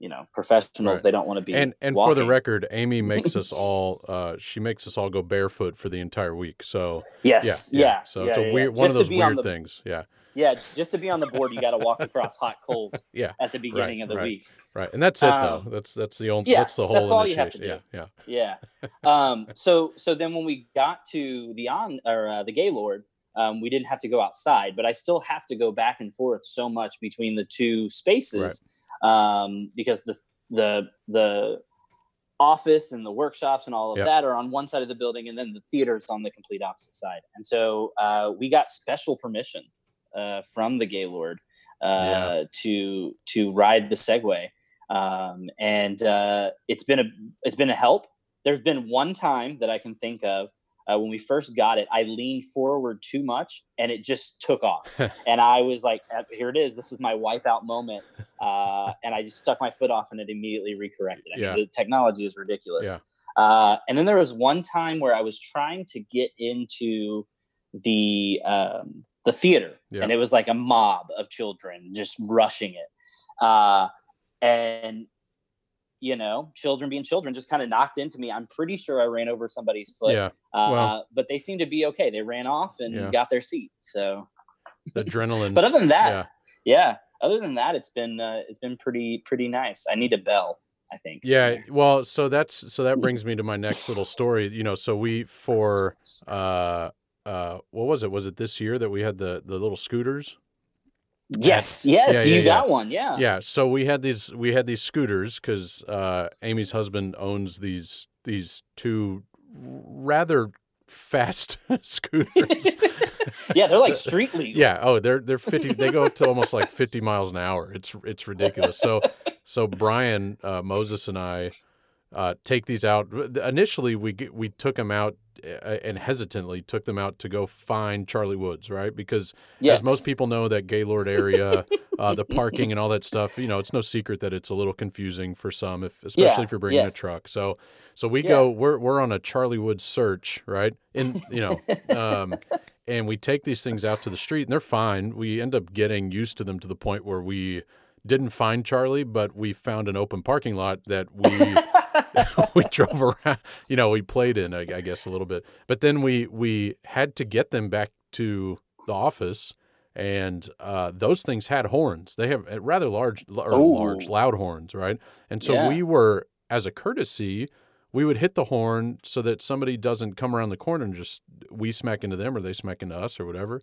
Speaker 4: you know professionals
Speaker 3: Right.
Speaker 4: they don't want to be
Speaker 3: and and for the record, Amy makes us [laughs] all uh, she makes us all go barefoot for the entire week. So
Speaker 4: Yes,
Speaker 3: yeah,
Speaker 4: yeah.
Speaker 3: So
Speaker 4: yeah,
Speaker 3: it's a
Speaker 4: yeah, yeah.
Speaker 3: weird one of
Speaker 4: Just
Speaker 3: those weird
Speaker 4: the-
Speaker 3: things. Yeah,
Speaker 4: Yeah, just to be on the board, you got to walk across hot [laughs] coals
Speaker 3: yeah,
Speaker 4: at the beginning of the
Speaker 3: right.
Speaker 4: week.
Speaker 3: right. And that's it
Speaker 4: Um,
Speaker 3: though. That's that's the only
Speaker 4: yeah,
Speaker 3: that's the whole
Speaker 4: that's all you have to
Speaker 3: Yeah, yeah.
Speaker 4: Yeah. [laughs] Um, so so then when we got to the on or uh, the Gaylord, um, we didn't have to go outside, but I still have to go back and forth so much between the two spaces um, because the the the office and the workshops and all of
Speaker 3: Yep.
Speaker 4: that are on one side of the building, and then the theater is on the complete opposite side. And so uh, we got special permission uh, from the Gaylord uh,
Speaker 3: Yeah.
Speaker 4: to to ride the Segway, um, and uh, it's been a it's been a help. There's been one time that I can think of uh, when we first got it. I leaned forward too much, and it just took off. [laughs] and I was like, "Uh, "Here it is. This is my wipeout moment." Uh, and I just stuck my foot off, and it immediately recorrected. I mean, the technology is ridiculous.
Speaker 3: Yeah.
Speaker 4: Uh, and then there was one time where I was trying to get into the um, the theater,
Speaker 3: Yeah.
Speaker 4: and it was like a mob of children just rushing it. Uh, and you know, children being children just kind of knocked into me. I'm pretty sure I ran over somebody's foot.
Speaker 3: Yeah,
Speaker 4: Uh,
Speaker 3: well-
Speaker 4: but they seemed to be okay. They ran off and
Speaker 3: Yeah.
Speaker 4: got their seat. So,
Speaker 3: the adrenaline. [laughs]
Speaker 4: but other than that,
Speaker 3: yeah,
Speaker 4: yeah. Other than that, it's been uh, it's been pretty pretty nice. I need a bell. I think.
Speaker 3: Yeah, well, so that's so that brings me to my next little story. You know, so we for uh uh what was it? Was it this year that we had the the little scooters?
Speaker 4: Yes. Yes.
Speaker 3: Yeah,
Speaker 4: you
Speaker 3: yeah,
Speaker 4: got one. Yeah.
Speaker 3: Yeah, so we had these we had these scooters cuz uh Amy's husband owns these these two rather fast [laughs] scooters. [laughs]
Speaker 4: yeah. They're like street legal.
Speaker 3: Yeah. Oh, they're they're fifty. They go up to almost like fifty miles an hour. It's it's ridiculous. So so Brian uh, Moses and I uh, take these out. Initially, we we took them out and hesitantly took them out to go find Charlie Woods, right? Because as most people know, that Gaylord area, uh, the [laughs] parking and all that stuff, you know, it's no secret that it's a little confusing for some, if especially
Speaker 4: Yeah,
Speaker 3: if you're bringing
Speaker 4: yes.
Speaker 3: a truck. So so we
Speaker 4: Yeah.
Speaker 3: go. We're we're on a Charlie Woods search, right? In you know. [laughs] Um, and we take these things out to the street and they're fine. We end up getting used to them to the point where we didn't find Charlie, but we found an open parking lot that we [laughs] [laughs] we drove around. You know, we played in, I, I guess, a little bit. But then we we had to get them back to the office, and uh, those things had horns. They have uh, rather large, or large, loud horns, right? And so
Speaker 4: Yeah.
Speaker 3: we were, as a courtesy, we would hit the horn so that somebody doesn't come around the corner and just we smack into them or they smack into us or whatever.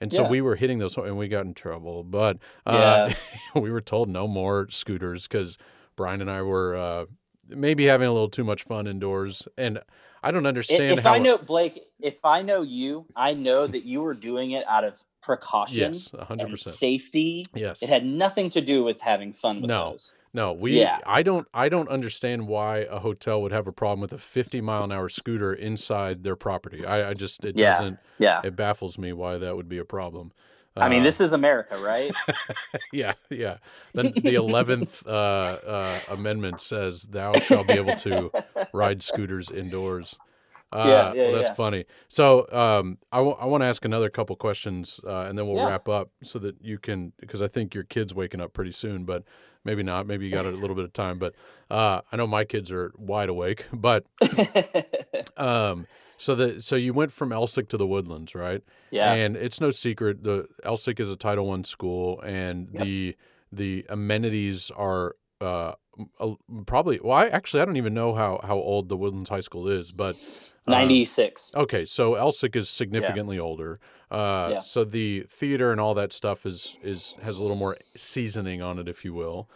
Speaker 3: And so
Speaker 4: Yeah.
Speaker 3: we were hitting those and we got in trouble. But uh,
Speaker 4: Yeah. [laughs]
Speaker 3: we were told no more scooters because Brian and I were uh, maybe having a little too much fun indoors. And I don't understand
Speaker 4: if
Speaker 3: how.
Speaker 4: I know Blake, if I know you, I know that you were doing it out of precaution
Speaker 3: yes, hundred
Speaker 4: and
Speaker 3: percent.
Speaker 4: safety.
Speaker 3: Yes.
Speaker 4: It had nothing to do with having fun with
Speaker 3: No.
Speaker 4: those.
Speaker 3: No, we.
Speaker 4: Yeah.
Speaker 3: I don't. I don't understand why a hotel would have a problem with a 50 mile an hour scooter inside their property. I, I just it
Speaker 4: Yeah.
Speaker 3: doesn't.
Speaker 4: Yeah.
Speaker 3: It baffles me why that would be a problem.
Speaker 4: I mean, this is America, right? [laughs]
Speaker 3: Yeah, yeah. The the eleventh uh, uh, amendment says thou shalt be able to ride scooters indoors. [laughs] Uh,
Speaker 4: Yeah, yeah,
Speaker 3: well, that's
Speaker 4: yeah.
Speaker 3: funny. So um, I want to ask another couple questions, uh, and then we'll
Speaker 4: Yeah.
Speaker 3: wrap up so that you can, because I think your kid's waking up pretty soon, but maybe not. Maybe you got a little bit of time. But uh, I know my kids are wide awake. [laughs] But um, so the so you went from Elsik to the Woodlands, right?
Speaker 4: yeah.
Speaker 3: And it's no secret the Elsik is a Title One school, and
Speaker 4: Yep.
Speaker 3: the the amenities are uh, probably. Well, I actually I don't even know how how old the Woodlands High School is, but uh,
Speaker 4: 96.
Speaker 3: Okay, so Elsik is significantly older. Uh,
Speaker 4: Yeah.
Speaker 3: So the theater and all that stuff is is has a little more seasoning on it, if you will.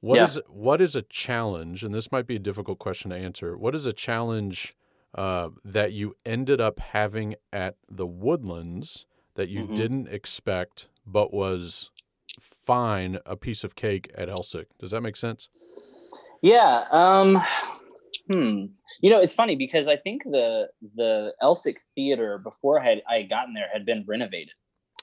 Speaker 3: What
Speaker 4: Yeah.
Speaker 3: is what is a challenge? And this might be a difficult question to answer. What is a challenge uh, that you ended up having at the Woodlands that you
Speaker 4: Mhm.
Speaker 3: didn't expect, but was fine, a piece of cake at Elsik? Does that make sense?
Speaker 4: Yeah. Um, hmm. You know, it's funny because I think the the Elsik Theater before I had I had gotten there had been renovated.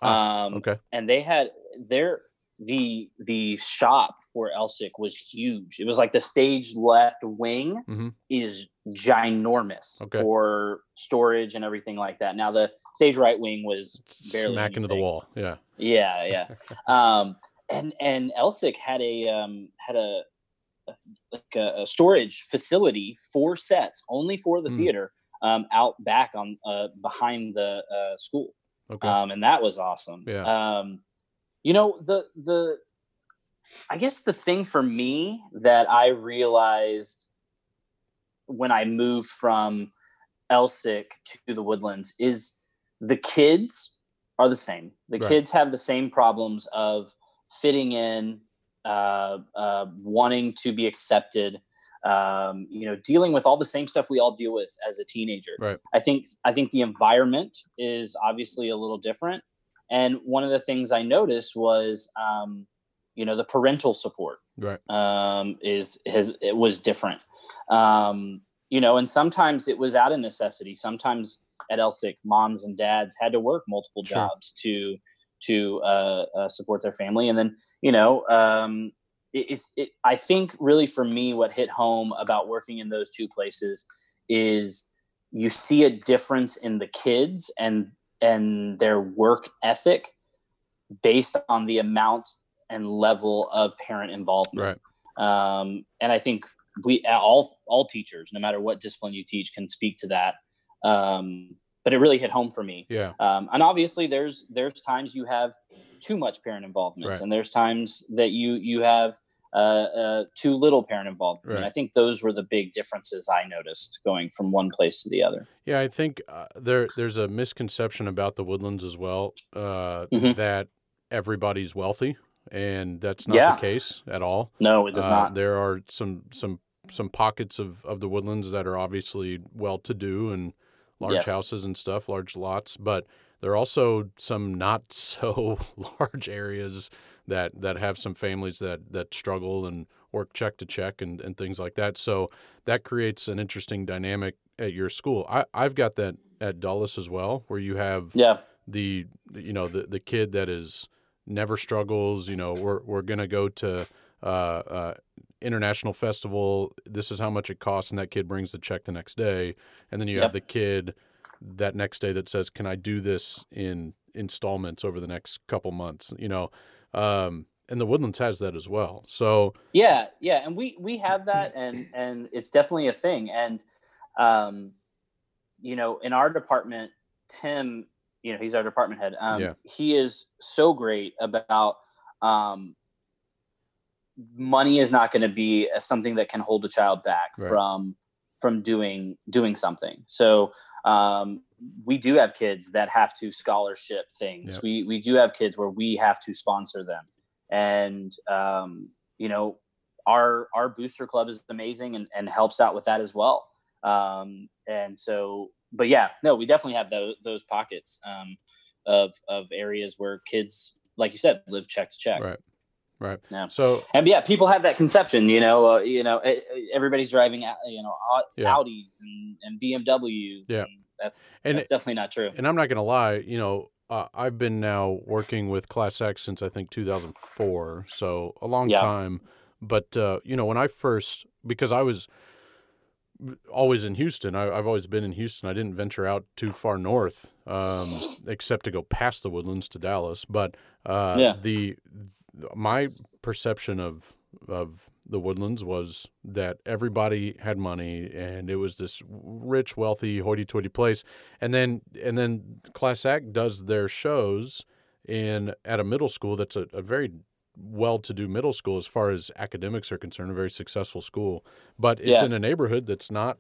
Speaker 3: Ah,
Speaker 4: um,
Speaker 3: Okay.
Speaker 4: and they had their the the shop for Elsik was huge. It was like the stage left wing
Speaker 3: Mhm.
Speaker 4: is ginormous
Speaker 3: Okay.
Speaker 4: for storage and everything like that. Now the stage right wing was barely
Speaker 3: Smack into the wall. Yeah.
Speaker 4: Yeah, yeah. [laughs] um, and and Elsik had a um, had a like a, a storage facility for sets only for the
Speaker 3: Hmm.
Speaker 4: theater um, out back on uh, behind the uh, school
Speaker 3: Okay.
Speaker 4: um, and that was awesome.
Speaker 3: Yeah.
Speaker 4: Um, you know the the I guess the thing for me that I realized when I moved from Elsik to the Woodlands is the kids are the same. The
Speaker 3: Right.
Speaker 4: kids have the same problems of fitting in, uh, uh, wanting to be accepted. Um, you know, dealing with all the same stuff we all deal with as a teenager.
Speaker 3: Right.
Speaker 4: I think I think the environment is obviously a little different. And one of the things I noticed was, um, you know, the parental support
Speaker 3: right.
Speaker 4: um, is has it was different. Um, you know, and sometimes it was out of necessity. Sometimes at Elsik, moms and dads had to work multiple
Speaker 3: Sure.
Speaker 4: jobs to to uh, uh, support their family, and then you know, um, it, it's it, I think really for me, what hit home about working in those two places is you see a difference in the kids and and their work ethic based on the amount and level of parent involvement
Speaker 3: Right.
Speaker 4: um, and I think we all all teachers, no matter what discipline you teach, can speak to that. Um, but it really hit home for me.
Speaker 3: Yeah.
Speaker 4: Um, and obviously, there's there's times you have too much parent involvement,
Speaker 3: Right.
Speaker 4: and there's times that you you have uh, uh, too little parent involvement. And
Speaker 3: Right.
Speaker 4: I think those were the big differences I noticed going from one place to the other.
Speaker 3: Yeah, I think uh, there there's a misconception about the woodlands as well uh,
Speaker 4: Mhm.
Speaker 3: that everybody's wealthy, and that's not
Speaker 4: Yeah.
Speaker 3: the case at all.
Speaker 4: No, it does
Speaker 3: Uh,
Speaker 4: not.
Speaker 3: There are some some some pockets of, of the woodlands that are obviously well to do and large
Speaker 4: Yes.
Speaker 3: houses and stuff, large lots, but there are also some not [laughs] so large areas that that have some families that that struggle and work check to check and, and things like that. So that creates an interesting dynamic at your school. I, I've got that at Dulles as well, where you have
Speaker 4: Yeah,
Speaker 3: the you know the the kid that is never struggles you know we're we're gonna go to uh, uh, international festival. This is how much it costs and that kid brings the check the next day. And then you have the kid that next day that says can i do this in installments over the next couple months? You know um, and the woodlands has that as well so
Speaker 4: yeah yeah and we we have that and and it's definitely a thing and um you know in our department tim you know he's our department head um
Speaker 3: Yeah.
Speaker 4: he is so great about um money is not going to be something that can hold a child back
Speaker 3: Right.
Speaker 4: from from doing doing something so um we do have kids that have to scholarship things
Speaker 3: Yep.
Speaker 4: we we do have kids where we have to sponsor them and um you know our our booster club is amazing and, and helps out with that as well um and so but yeah no we definitely have those those pockets um of of areas where kids like you said live check to check
Speaker 3: right right
Speaker 4: Yeah.
Speaker 3: so
Speaker 4: and yeah people have that conception you know uh, you know everybody's driving you know Au-
Speaker 3: Yeah.
Speaker 4: audis and, and bmws
Speaker 3: Yeah.
Speaker 4: and that's
Speaker 3: and
Speaker 4: that's definitely not true
Speaker 3: and I'm not going to lie, you know, uh, I've been now working with Class X since I think 2004, so a long
Speaker 4: Yeah.
Speaker 3: time. But uh, you know, when I first, because I was always in Houston, I, I've always been in Houston. I didn't venture out too far north, um, except to go past the Woodlands to Dallas. But uh,
Speaker 4: Yeah.
Speaker 3: the my perception of of the Woodlands was that everybody had money and it was this rich, wealthy, hoity-toity place. And then and then Class Act does their shows in at a middle school that's a, a very well-to-do middle school as far as academics are concerned, a very successful school. But it's
Speaker 4: Yeah.
Speaker 3: in a neighborhood that's not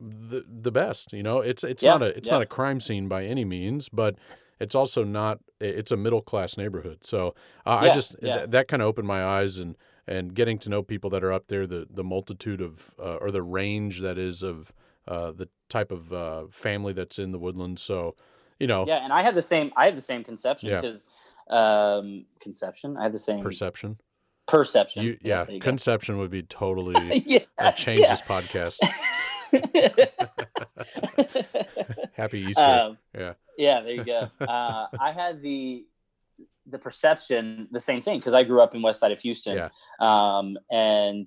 Speaker 3: the the best. You know, it's it's
Speaker 4: Yeah,
Speaker 3: not a it's
Speaker 4: yeah.
Speaker 3: not a crime scene by any means, but it's also not it's a middle class neighborhood. So uh, I just th- that kind of opened my eyes and and getting to know people that are up there, the the multitude of uh, or the range that is of uh, the type of uh, family that's in the woodlands. So you know,
Speaker 4: yeah and i had the same i had the same conception
Speaker 3: Yeah.
Speaker 4: because um conception i had the same
Speaker 3: perception.
Speaker 4: perception
Speaker 3: You, yeah,
Speaker 4: you go.
Speaker 3: conception would be totally [laughs]
Speaker 4: yeah,
Speaker 3: change
Speaker 4: yeah.
Speaker 3: this podcast. [laughs] [laughs] Happy Easter.
Speaker 4: Um,
Speaker 3: yeah,
Speaker 4: yeah there you go uh, i had the the perception the same thing because I grew up in West Side of Houston,
Speaker 3: Yeah.
Speaker 4: um, and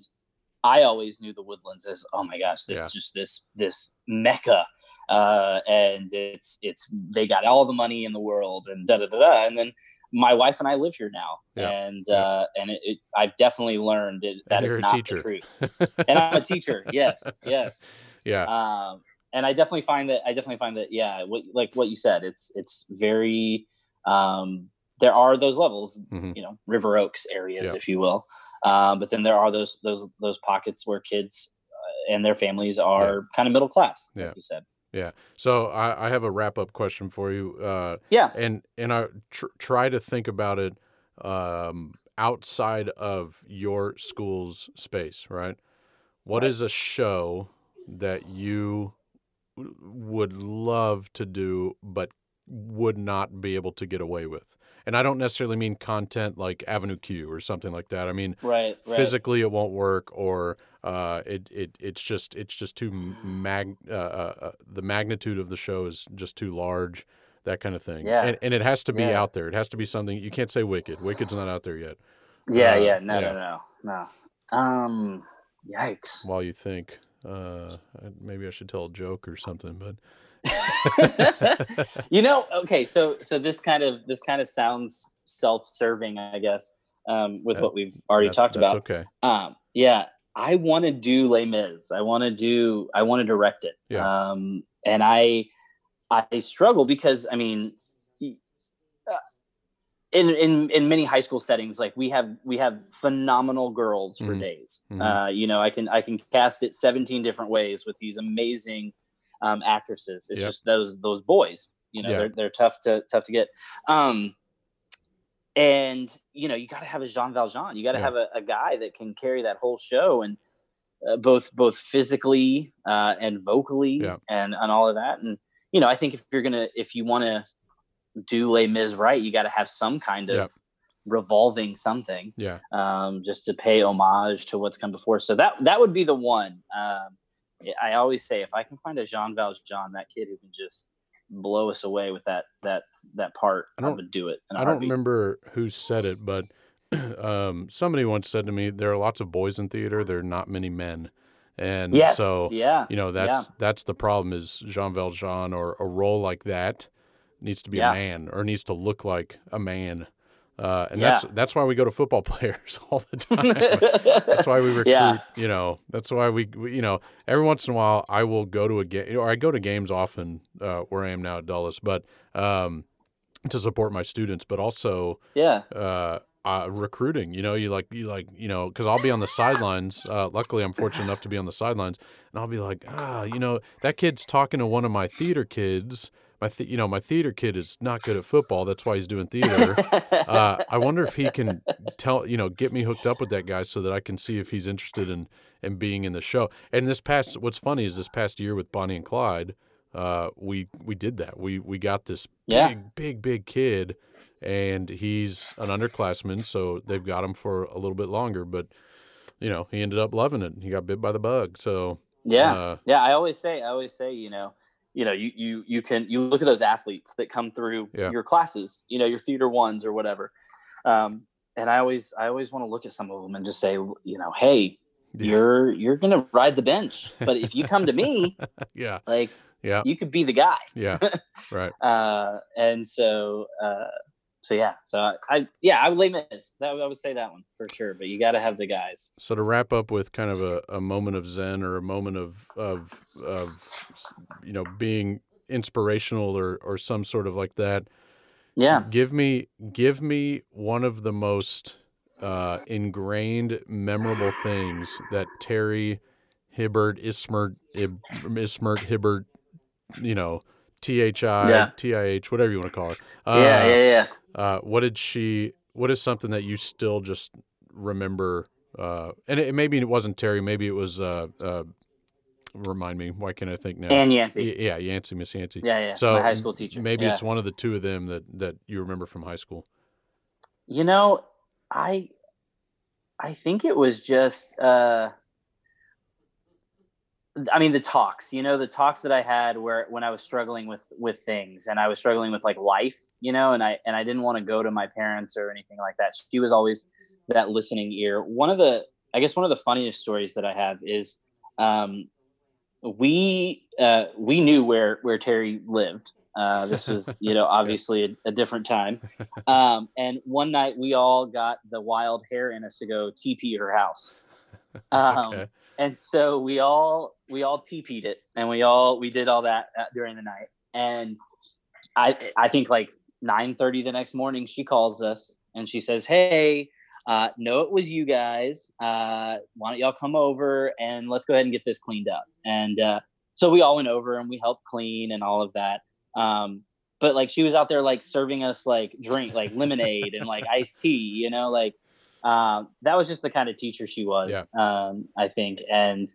Speaker 4: I always knew the Woodlands as oh my gosh, this
Speaker 3: Yeah.
Speaker 4: is just this this mecca, uh, and it's it's they got all the money in the world and da da da da, and then my wife and I live here now,
Speaker 3: Yeah.
Speaker 4: and uh, and it, it, I've definitely learned that is not the truth, [laughs] and I'm a teacher. Yes, yes. [laughs]
Speaker 3: yeah.
Speaker 4: um, and I definitely find that I definitely find that yeah, what, like what you said, it's it's very um, there are those levels,
Speaker 3: Mhm.
Speaker 4: you know, River Oaks areas,
Speaker 3: Yeah.
Speaker 4: if you will, um, but then there are those those those pockets where kids uh, and their families are kind of middle class,
Speaker 3: Yeah.
Speaker 4: like you said.
Speaker 3: Yeah. So I, I have a wrap up question for you. Uh,
Speaker 4: Yeah,
Speaker 3: and and I tr- try to think about it um, outside of your school's space, right? What is
Speaker 4: Right.
Speaker 3: a show that you would love to do but would not be able to get away with? And I don't necessarily mean content like Avenue Q or something like that. I mean
Speaker 4: right, right.
Speaker 3: physically it won't work or uh, it, it it's just it's just too mag uh, uh, uh, the magnitude of the show is just too large that kind of thing
Speaker 4: Yeah.
Speaker 3: and, and it has to be
Speaker 4: Yeah.
Speaker 3: out there it has to be something you can't say wicked wicked's not out there yet
Speaker 4: Yeah,
Speaker 3: uh,
Speaker 4: yeah, no,
Speaker 3: yeah.
Speaker 4: no, no, no. Um, yikes.
Speaker 3: while you think uh, maybe i should tell a joke or something but [laughs]
Speaker 4: you know, okay, so so this kind of this kind of sounds self-serving, I guess, um, with
Speaker 3: That-
Speaker 4: what we've already
Speaker 3: that-
Speaker 4: talked
Speaker 3: that's
Speaker 4: about.
Speaker 3: okay
Speaker 4: Um, yeah, I want to do Les Mis. I want to do. I want to direct it.
Speaker 3: Yeah.
Speaker 4: Um, and I, I struggle because I mean, uh, in in in many high school settings, like we have we have phenomenal girls for
Speaker 3: Mhm.
Speaker 4: days.
Speaker 3: Mhm.
Speaker 4: Uh, you know, I can I can cast it seventeen different ways with these amazing um, actresses. It's
Speaker 3: Yep.
Speaker 4: just those those boys. You know,
Speaker 3: Yeah.
Speaker 4: they're they're tough to tough to get. Um, and you know you got to have a Jean Valjean. You got to
Speaker 3: Yeah.
Speaker 4: have a, a guy that can carry that whole show and uh, both both physically uh, and vocally
Speaker 3: Yeah.
Speaker 4: and and all of that. And you know, I think if you're gonna if you want to do Les Mis right, you got to have some kind of revolving something
Speaker 3: yeah
Speaker 4: um, just to pay homage to what's come before. So that that would be the one. Um, I always say if I can find a Jean Valjean, that kid who can just blow us away with that that that part,
Speaker 3: I
Speaker 4: I, would do it.
Speaker 3: I don't remember who said it but [clears throat] um, somebody once said to me there are lots of boys in theater there are not many men and
Speaker 4: Yes.
Speaker 3: so
Speaker 4: yeah.
Speaker 3: You know, that's that's the problem is Jean Valjean or a role like that needs to be
Speaker 4: Yeah.
Speaker 3: a man or needs to look like a man. Uh, and
Speaker 4: Yeah.
Speaker 3: that's that's why we go to football [laughs] players all the [laughs] time. that's why we recruit,
Speaker 4: Yeah.
Speaker 3: you know, that's why we, we you know, every once in a while I will go to a game or I go to games often uh, where I am now at Dulles, but um, to support my students, but also
Speaker 4: Yeah.
Speaker 3: uh, uh, recruiting. You know, you like you like you know because I'll be on the sidelines. Uh, luckily, I'm fortunate enough to be on the sidelines, and I'll be like, ah, you know, that kid's talking to one of my theater kids. My th- you know my theater kid is not good at [laughs] football. That's why he's doing theater. uh, I wonder if he can tell you know get me hooked up with that guy so that I can see if he's interested in in being in the show. And this past what's funny is this past year with Bonnie and Clyde, uh, we we did that. We we got this
Speaker 4: Yeah.
Speaker 3: big big big kid, and he's an underclassman, so they've got him for a little bit longer. But you know he ended up loving it. He got bit by the bug. So
Speaker 4: yeah.
Speaker 3: uh,
Speaker 4: yeah. I always say, I always say, you know, you know, you you you can you look at those athletes that come through
Speaker 3: Yeah.
Speaker 4: your classes, you know, your theater ones or whatever. Um, and I always I always want to look at some of them and just say, you know, hey,
Speaker 3: yeah,
Speaker 4: you're you're gonna ride the bench, but if you come to me, [laughs]
Speaker 3: yeah,
Speaker 4: like
Speaker 3: yeah,
Speaker 4: you could be the guy.
Speaker 3: yeah, [laughs] right.
Speaker 4: Uh, and so uh, so yeah, so I, I yeah I would Les Mis that I would say that one for sure. But you got to have the guys.
Speaker 3: So to wrap up with kind of a, a moment of zen or a moment of of of you know being inspirational or or some sort of like that.
Speaker 4: Yeah.
Speaker 3: Give me give me one of the most uh, ingrained, memorable things that Terry Hibbert, Ismert, Ib, Ismert, Hibbert, you know, T H I. T I H, whatever you want to call it. Uh,
Speaker 4: yeah, yeah, yeah.
Speaker 3: Uh, what did she? What is something that you still just remember? Uh, and it, maybe it wasn't Terry. Maybe it was. Uh, uh, remind me. Why can't I think now?
Speaker 4: And Yancey.
Speaker 3: Y- yeah, Yancey, Miss Yancey.
Speaker 4: Yeah, yeah.
Speaker 3: So
Speaker 4: my high school teacher.
Speaker 3: Maybe
Speaker 4: yeah.
Speaker 3: it's one of the two of them that that you remember from high school.
Speaker 4: You know, I I think it was just uh I mean the talks, you know, the talks that I had where when I was struggling with with things and I was struggling with like life, you know, and I and I didn't want to go to my parents or anything like that. She was always that listening ear. One of the I guess one of the funniest stories that I have is um, we uh, we knew where where Terry lived. Uh, this was [laughs] you know obviously a, a different time, [laughs] um, and one night we all got the wild hair in us to go TP her house. [laughs] Um, okay and so we all we all TP'd it and we all we did all that uh, during the night. And I I think like 9:30 the next morning she calls us and she says hey uh, no it was you guys. Uh, why don't y'all come over and let's go ahead and get this cleaned up. And uh, so we all went over and we helped clean and all of that. Um, but like she was out there like serving us like drink like lemonade and like iced tea you know like um, that was just the kind of teacher she was, yeah. um, I think, and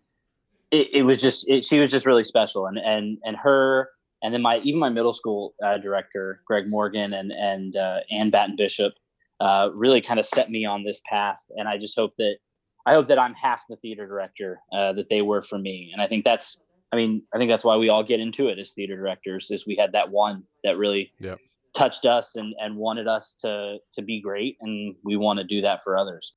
Speaker 4: it, it was just it, she was just really special, and and and her, and then my even my middle school uh, director Greg Morgan and and uh, Ann Batten Bishop uh, really kind of set me on this path, and I just hope that I hope that I'm half the theater director uh, that they were for me, and I think that's I mean I think that's why we all get into it as theater directors is we had that one that really
Speaker 3: yep
Speaker 4: touched us and, and wanted us to to be great and we want to do that for others